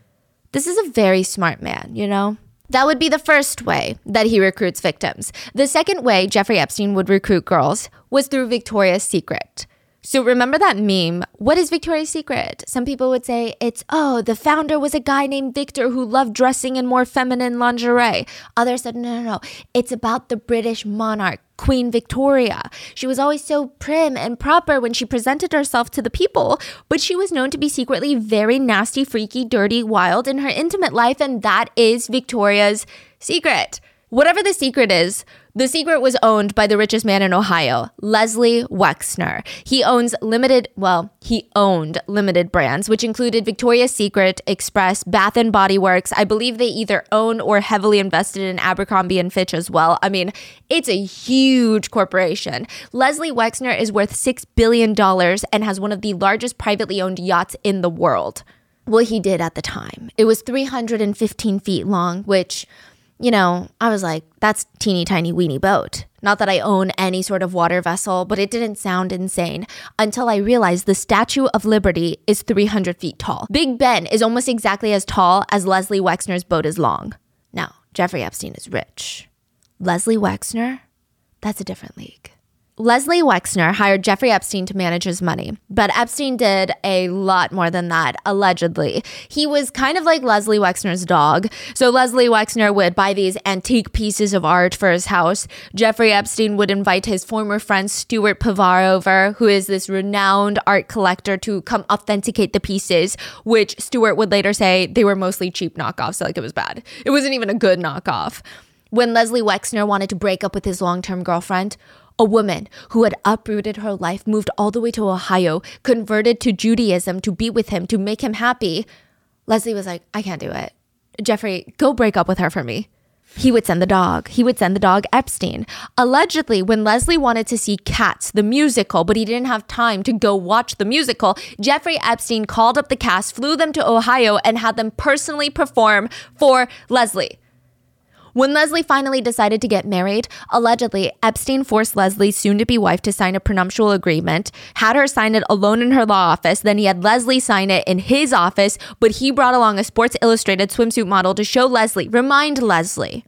This is a very smart man, you know? That would be the first way that he recruits victims. The second way Jeffrey Epstein would recruit girls was through Victoria's Secret. So remember that meme? What is Victoria's Secret? Some people would say it's, oh, the founder was a guy named Victor who loved dressing in more feminine lingerie. Others said, no, no, no. It's about the British monarch, Queen Victoria. She was always so prim and proper when she presented herself to the people, but she was known to be secretly very nasty, freaky, dirty, wild in her intimate life, and that is Victoria's secret. Whatever the secret is, the secret was owned by the richest man in Ohio, Leslie Wexner. He owns limited, well, he owned limited brands, which included Victoria's Secret, Express, Bath and Body Works. I believe they either own or heavily invested in Abercrombie and Fitch as well. I mean, it's a huge corporation. Leslie Wexner is worth $6 billion and has one of the largest privately owned yachts in the world. Well, he did at the time. It was 315 feet long, which you know, I was like, that's teeny tiny weeny boat. Not that I own any sort of water vessel, but it didn't sound insane until I realized the Statue of Liberty is 300 feet tall. Big Ben is almost exactly as tall as Leslie Wexner's boat is long. Now, Jeffrey Epstein is rich. Leslie Wexner, that's a different league. Leslie Wexner hired Jeffrey Epstein to manage his money, but Epstein did a lot more than that, allegedly. He was kind of like Leslie Wexner's dog. So Leslie Wexner would buy these antique pieces of art for his house. Jeffrey Epstein would invite his former friend Stuart Pivar over, who is this renowned art collector, to come authenticate the pieces, which Stuart would later say they were mostly cheap knockoffs, so like it was bad. It wasn't even a good knockoff. When Leslie Wexner wanted to break up with his long term girlfriend, a woman who had uprooted her life, moved all the way to Ohio, converted to Judaism to be with him, to make him happy. Leslie was like, I can't do it. Jeffrey, go break up with her for me. He would send the dog. He would send the dog Epstein. Allegedly, when Leslie wanted to see Cats, the musical, but he didn't have time to go watch the musical, Jeffrey Epstein called up the cast, flew them to Ohio, and had them personally perform for Leslie. When Leslie finally decided to get married, allegedly, Epstein forced Leslie's soon to be wife to sign a prenuptial agreement, had her sign it alone in her law office, then he had Leslie sign it in his office, but he brought along a Sports Illustrated swimsuit model to show Leslie, remind Leslie,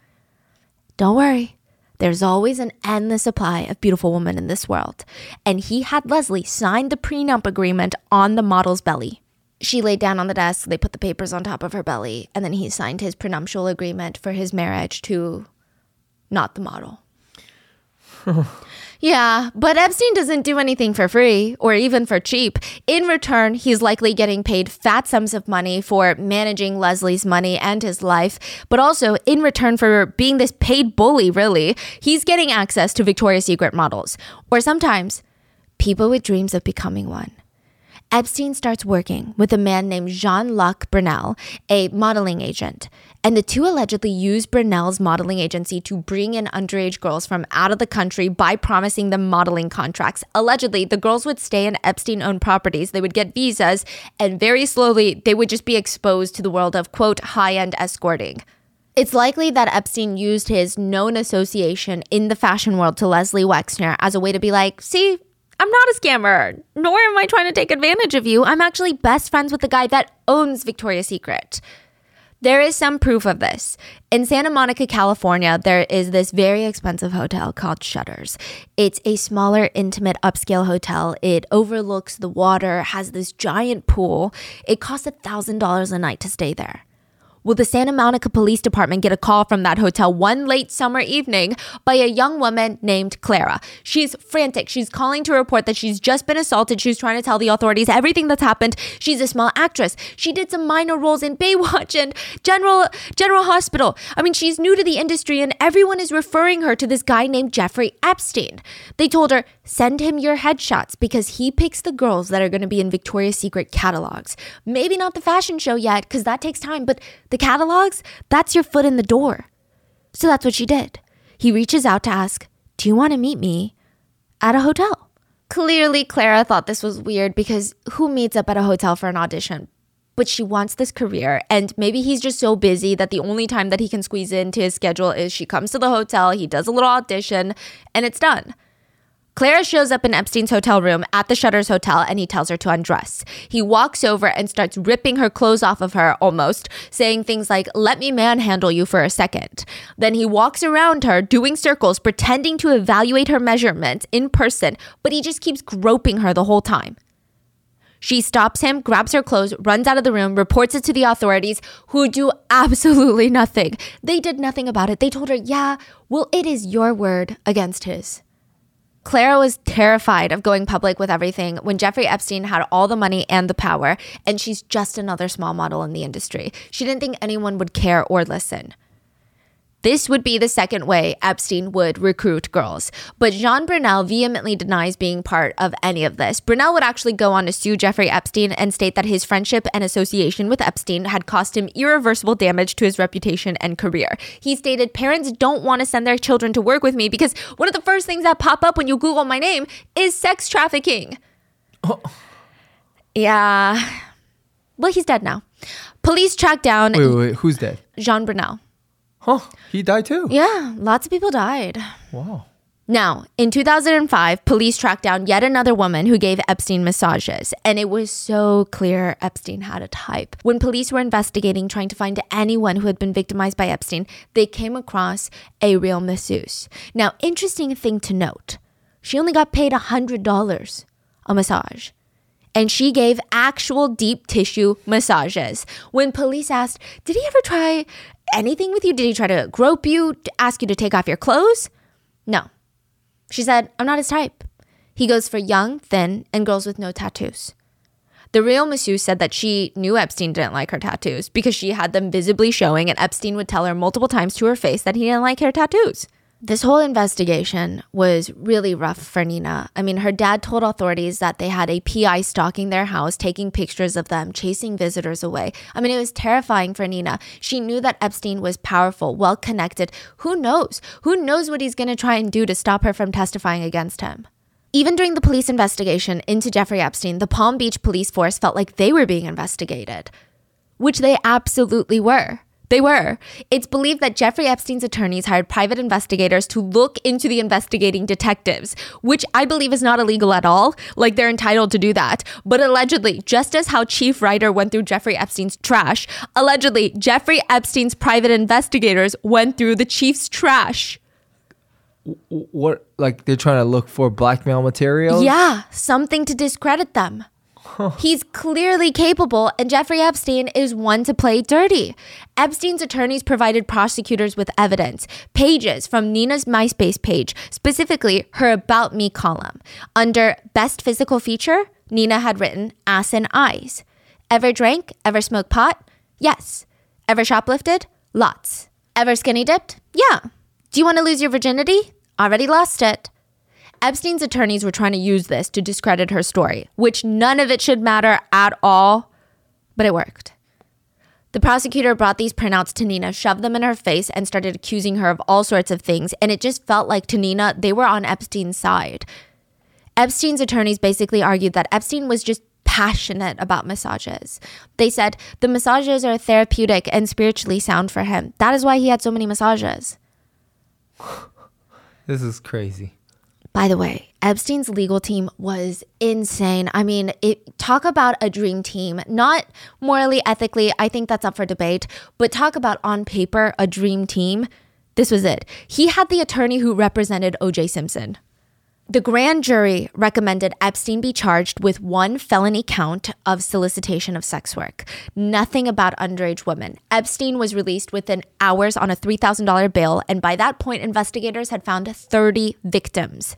don't worry. There's always an endless supply of beautiful women in this world. And he had Leslie sign the prenup agreement on the model's belly. She laid down on the desk, they put the papers on top of her belly, and then he signed his prenuptial agreement for his marriage to not the model. yeah, but Epstein doesn't do anything for free or even for cheap. In return, he's likely getting paid fat sums of money for managing Leslie's money and his life, but also in return for being this paid bully, really, he's getting access to Victoria's Secret models, or sometimes people with dreams of becoming one. Epstein starts working with a man named Jean Luc Brunel, a modeling agent. And the two allegedly used Brunel's modeling agency to bring in underage girls from out of the country by promising them modeling contracts. Allegedly, the girls would stay in Epstein owned properties, they would get visas, and very slowly they would just be exposed to the world of, quote, high end escorting. It's likely that Epstein used his known association in the fashion world to Leslie Wexner as a way to be like, see, I'm not a scammer, nor am I trying to take advantage of you. I'm actually best friends with the guy that owns Victoria's Secret. There is some proof of this. In Santa Monica, California, there is this very expensive hotel called Shutters. It's a smaller, intimate, upscale hotel. It overlooks the water, has this giant pool. It costs $1,000 a night to stay there. Will the Santa Monica Police Department get a call from that hotel one late summer evening by a young woman named Clara? She's frantic. She's calling to report that she's just been assaulted. She's trying to tell the authorities everything that's happened. She's a small actress. She did some minor roles in Baywatch and General General Hospital. I mean, she's new to the industry and everyone is referring her to this guy named Jeffrey Epstein. They told her, "Send him your headshots because he picks the girls that are going to be in Victoria's Secret catalogs. Maybe not the fashion show yet cuz that takes time, but the catalogs, that's your foot in the door. So that's what she did. He reaches out to ask, Do you want to meet me at a hotel? Clearly, Clara thought this was weird because who meets up at a hotel for an audition? But she wants this career, and maybe he's just so busy that the only time that he can squeeze into his schedule is she comes to the hotel, he does a little audition, and it's done. Clara shows up in Epstein's hotel room at the Shutters Hotel and he tells her to undress. He walks over and starts ripping her clothes off of her almost, saying things like, Let me manhandle you for a second. Then he walks around her, doing circles, pretending to evaluate her measurements in person, but he just keeps groping her the whole time. She stops him, grabs her clothes, runs out of the room, reports it to the authorities, who do absolutely nothing. They did nothing about it. They told her, Yeah, well, it is your word against his. Clara was terrified of going public with everything when Jeffrey Epstein had all the money and the power, and she's just another small model in the industry. She didn't think anyone would care or listen. This would be the second way Epstein would recruit girls. But Jean Brunel vehemently denies being part of any of this. Brunel would actually go on to sue Jeffrey Epstein and state that his friendship and association with Epstein had cost him irreversible damage to his reputation and career. He stated, Parents don't want to send their children to work with me because one of the first things that pop up when you Google my name is sex trafficking. Oh. Yeah. Well, he's dead now. Police tracked down. Wait, wait, wait. Who's dead? Jean Brunel. Huh? He died too. Yeah, lots of people died. Wow. Now, in 2005, police tracked down yet another woman who gave Epstein massages, and it was so clear Epstein had a type. When police were investigating, trying to find anyone who had been victimized by Epstein, they came across a real masseuse. Now, interesting thing to note she only got paid $100 a massage. And she gave actual deep tissue massages. When police asked, Did he ever try anything with you? Did he try to grope you, to ask you to take off your clothes? No. She said, I'm not his type. He goes for young, thin, and girls with no tattoos. The real masseuse said that she knew Epstein didn't like her tattoos because she had them visibly showing, and Epstein would tell her multiple times to her face that he didn't like her tattoos. This whole investigation was really rough for Nina. I mean, her dad told authorities that they had a PI stalking their house, taking pictures of them, chasing visitors away. I mean, it was terrifying for Nina. She knew that Epstein was powerful, well connected. Who knows? Who knows what he's going to try and do to stop her from testifying against him? Even during the police investigation into Jeffrey Epstein, the Palm Beach police force felt like they were being investigated, which they absolutely were. They were. It's believed that Jeffrey Epstein's attorneys hired private investigators to look into the investigating detectives, which I believe is not illegal at all. Like they're entitled to do that. But allegedly, just as how Chief Reiter went through Jeffrey Epstein's trash, allegedly, Jeffrey Epstein's private investigators went through the chief's trash. What like they're trying to look for blackmail material? Yeah, something to discredit them. He's clearly capable, and Jeffrey Epstein is one to play dirty. Epstein's attorneys provided prosecutors with evidence, pages from Nina's MySpace page, specifically her About Me column. Under Best Physical Feature, Nina had written ass and eyes. Ever drank? Ever smoked pot? Yes. Ever shoplifted? Lots. Ever skinny dipped? Yeah. Do you want to lose your virginity? Already lost it. Epstein's attorneys were trying to use this to discredit her story, which none of it should matter at all, but it worked. The prosecutor brought these printouts to Nina, shoved them in her face, and started accusing her of all sorts of things. And it just felt like to Nina, they were on Epstein's side. Epstein's attorneys basically argued that Epstein was just passionate about massages. They said the massages are therapeutic and spiritually sound for him. That is why he had so many massages. This is crazy. By the way, Epstein's legal team was insane. I mean, it, talk about a dream team. Not morally, ethically, I think that's up for debate, but talk about on paper a dream team. This was it. He had the attorney who represented OJ Simpson. The grand jury recommended Epstein be charged with one felony count of solicitation of sex work. Nothing about underage women. Epstein was released within hours on a $3,000 bail, and by that point, investigators had found 30 victims.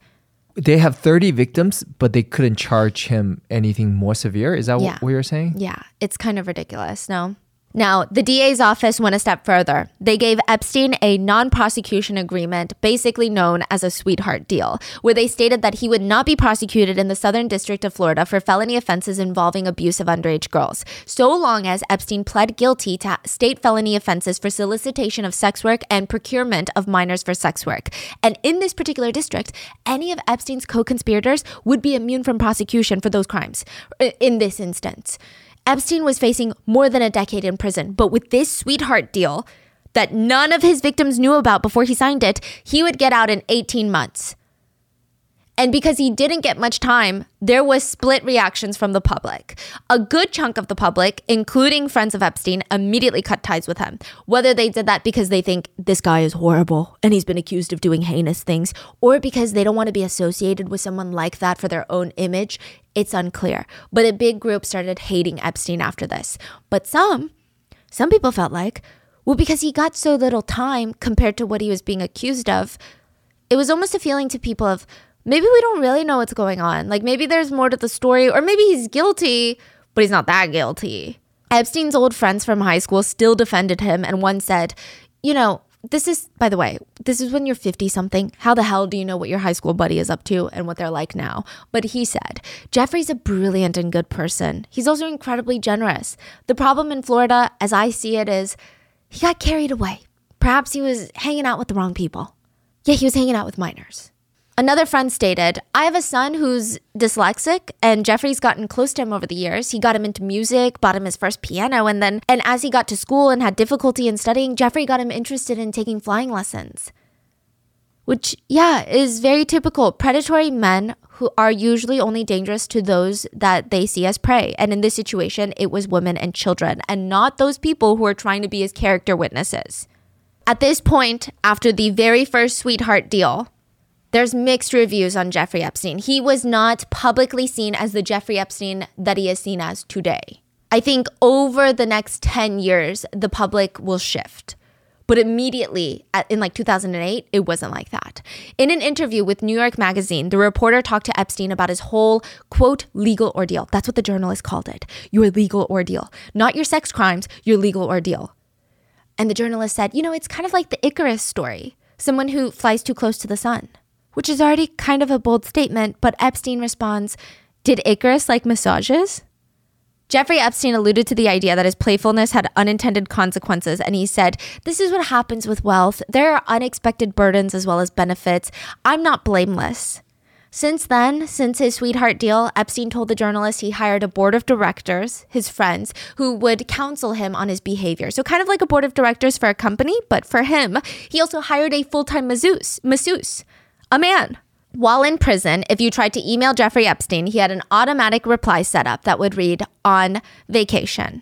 They have 30 victims, but they couldn't charge him anything more severe. Is that Yeah. what, what you're saying? Yeah, it's kind of ridiculous, no? Now, the DA's office went a step further. They gave Epstein a non prosecution agreement, basically known as a sweetheart deal, where they stated that he would not be prosecuted in the Southern District of Florida for felony offenses involving abuse of underage girls, so long as Epstein pled guilty to state felony offenses for solicitation of sex work and procurement of minors for sex work. And in this particular district, any of Epstein's co conspirators would be immune from prosecution for those crimes uh, in this instance. Epstein was facing more than a decade in prison, but with this sweetheart deal that none of his victims knew about before he signed it, he would get out in 18 months. And because he didn't get much time, there was split reactions from the public. A good chunk of the public, including friends of Epstein, immediately cut ties with him. Whether they did that because they think this guy is horrible and he's been accused of doing heinous things, or because they don't want to be associated with someone like that for their own image, it's unclear. But a big group started hating Epstein after this. But some, some people felt like, well, because he got so little time compared to what he was being accused of, it was almost a feeling to people of maybe we don't really know what's going on. Like maybe there's more to the story, or maybe he's guilty, but he's not that guilty. Epstein's old friends from high school still defended him, and one said, You know, this is, by the way, this is when you're 50 something. How the hell do you know what your high school buddy is up to and what they're like now? But he said, Jeffrey's a brilliant and good person. He's also incredibly generous. The problem in Florida, as I see it, is he got carried away. Perhaps he was hanging out with the wrong people. Yeah, he was hanging out with minors. Another friend stated, I have a son who's dyslexic, and Jeffrey's gotten close to him over the years. He got him into music, bought him his first piano, and then, and as he got to school and had difficulty in studying, Jeffrey got him interested in taking flying lessons. Which, yeah, is very typical. Predatory men who are usually only dangerous to those that they see as prey. And in this situation, it was women and children, and not those people who are trying to be his character witnesses. At this point, after the very first sweetheart deal, there's mixed reviews on Jeffrey Epstein. He was not publicly seen as the Jeffrey Epstein that he is seen as today. I think over the next 10 years, the public will shift. But immediately in like 2008, it wasn't like that. In an interview with New York Magazine, the reporter talked to Epstein about his whole, quote, legal ordeal. That's what the journalist called it your legal ordeal. Not your sex crimes, your legal ordeal. And the journalist said, you know, it's kind of like the Icarus story. someone who flies too close to the sun, which is already kind of a bold statement, but Epstein responds, Did Icarus like massages? Jeffrey Epstein alluded to the idea that his playfulness had unintended consequences, and he said, This is what happens with wealth. There are unexpected burdens as well as benefits. I'm not blameless. Since then, since his sweetheart deal, Epstein told the journalist he hired a board of directors, his friends, who would counsel him on his behavior. So, kind of like a board of directors for a company, but for him, he also hired a full time masseuse, masseuse, a man. While in prison, if you tried to email Jeffrey Epstein, he had an automatic reply set up that would read, on vacation.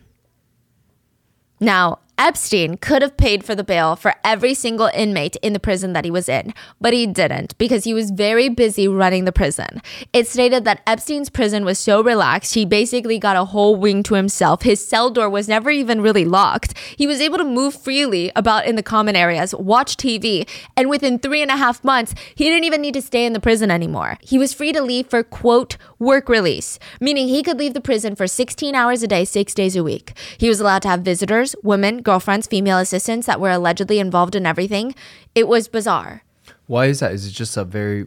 Now, Epstein could have paid for the bail for every single inmate in the prison that he was in, but he didn't because he was very busy running the prison. It stated that Epstein's prison was so relaxed, he basically got a whole wing to himself. His cell door was never even really locked. He was able to move freely about in the common areas, watch TV, and within three and a half months, he didn't even need to stay in the prison anymore. He was free to leave for, quote, work release, meaning he could leave the prison for 16 hours a day, six days a week. He was allowed to have visitors, women, girlfriends, female assistants that were allegedly involved in everything. It was bizarre. Why is that? Is it just a very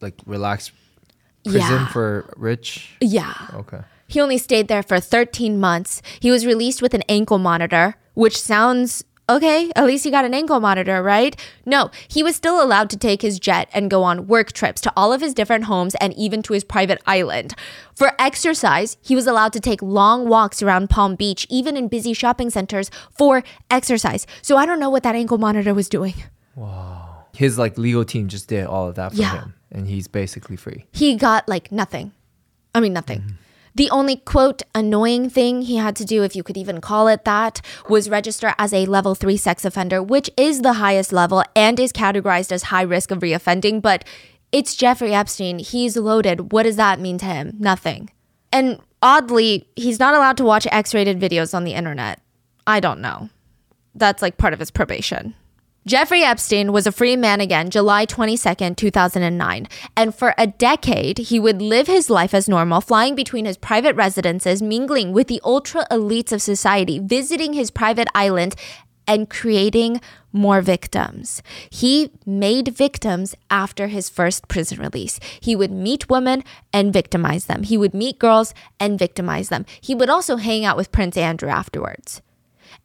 like relaxed prison Yeah. for rich? Yeah. Okay. He only stayed there for 13 months. He was released with an ankle monitor, which sounds okay. At least he got an ankle monitor, right? No, he was still allowed to take his jet and go on work trips to all of his different homes and even to his private island. For exercise, he was allowed to take long walks around Palm Beach, even in busy shopping centers for exercise. So I don't know what that ankle monitor was doing. Wow. His like legal team just did all of that for Yeah. him, and he's basically free. he got like nothing. I mean, nothing. Mm-hmm. The only quote annoying thing he had to do, if you could even call it that, was register as a level three sex offender, which is the highest level and is categorized as high risk of reoffending. But it's Jeffrey Epstein. He's loaded. What does that mean to him? Nothing. And oddly, he's not allowed to watch X rated videos on the internet. I don't know. That's like part of his probation. Jeffrey Epstein was a free man again July 22nd, 2009. And for a decade, he would live his life as normal, flying between his private residences, mingling with the ultra elites of society, visiting his private island, and creating more victims. He made victims after his first prison release. He would meet women and victimize them. He would meet girls and victimize them. He would also hang out with Prince Andrew afterwards.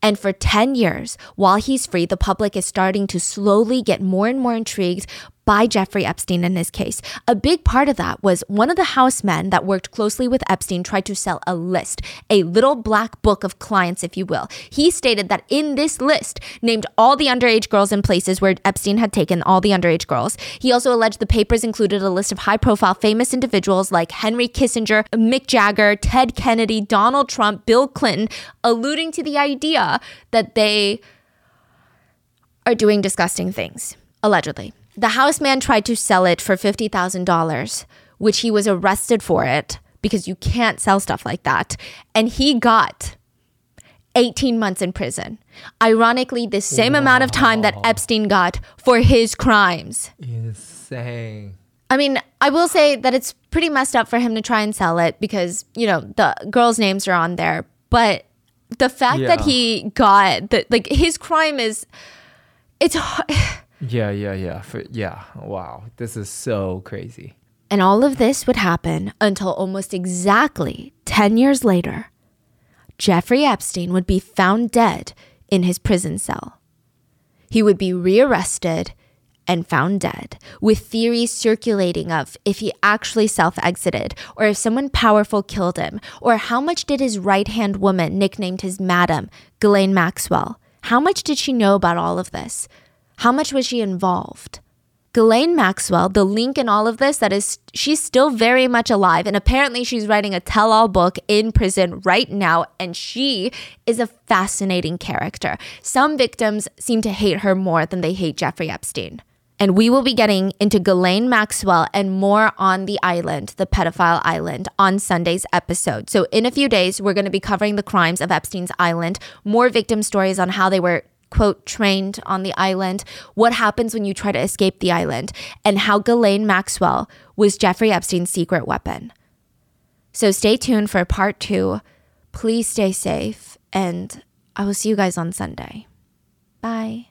And for 10 years, while he's free, the public is starting to slowly get more and more intrigued by Jeffrey Epstein in his case. A big part of that was one of the house men that worked closely with Epstein tried to sell a list, a little black book of clients, if you will. He stated that in this list named all the underage girls in places where Epstein had taken all the underage girls. He also alleged the papers included a list of high profile famous individuals like Henry Kissinger, Mick Jagger, Ted Kennedy, Donald Trump, Bill Clinton, alluding to the idea that they are doing disgusting things, allegedly. The houseman tried to sell it for $50,000, which he was arrested for it because you can't sell stuff like that. And he got 18 months in prison. Ironically, the same amount of time that Epstein got for his crimes. Insane. I mean, I will say that it's pretty messed up for him to try and sell it because, you know, the girls' names are on there. But the fact that he got the like his crime is it's Yeah, yeah, yeah. For, yeah. Wow. This is so crazy. and all of this would happen until almost exactly 10 years later Jeffrey Epstein would be found dead in his prison cell. He would be rearrested and found dead, with theories circulating of if he actually self exited, or if someone powerful killed him, or how much did his right hand woman, nicknamed his Madam, Ghislaine Maxwell, how much did she know about all of this? How much was she involved? Ghislaine Maxwell, the link in all of this, that is, she's still very much alive. And apparently, she's writing a tell all book in prison right now. And she is a fascinating character. Some victims seem to hate her more than they hate Jeffrey Epstein. And we will be getting into Ghislaine Maxwell and more on the island, the pedophile island, on Sunday's episode. So, in a few days, we're going to be covering the crimes of Epstein's island, more victim stories on how they were quote trained on the island, what happens when you try to escape the island, and how Ghislaine Maxwell was Jeffrey Epstein's secret weapon. So stay tuned for part two. Please stay safe, and I will see you guys on Sunday. Bye.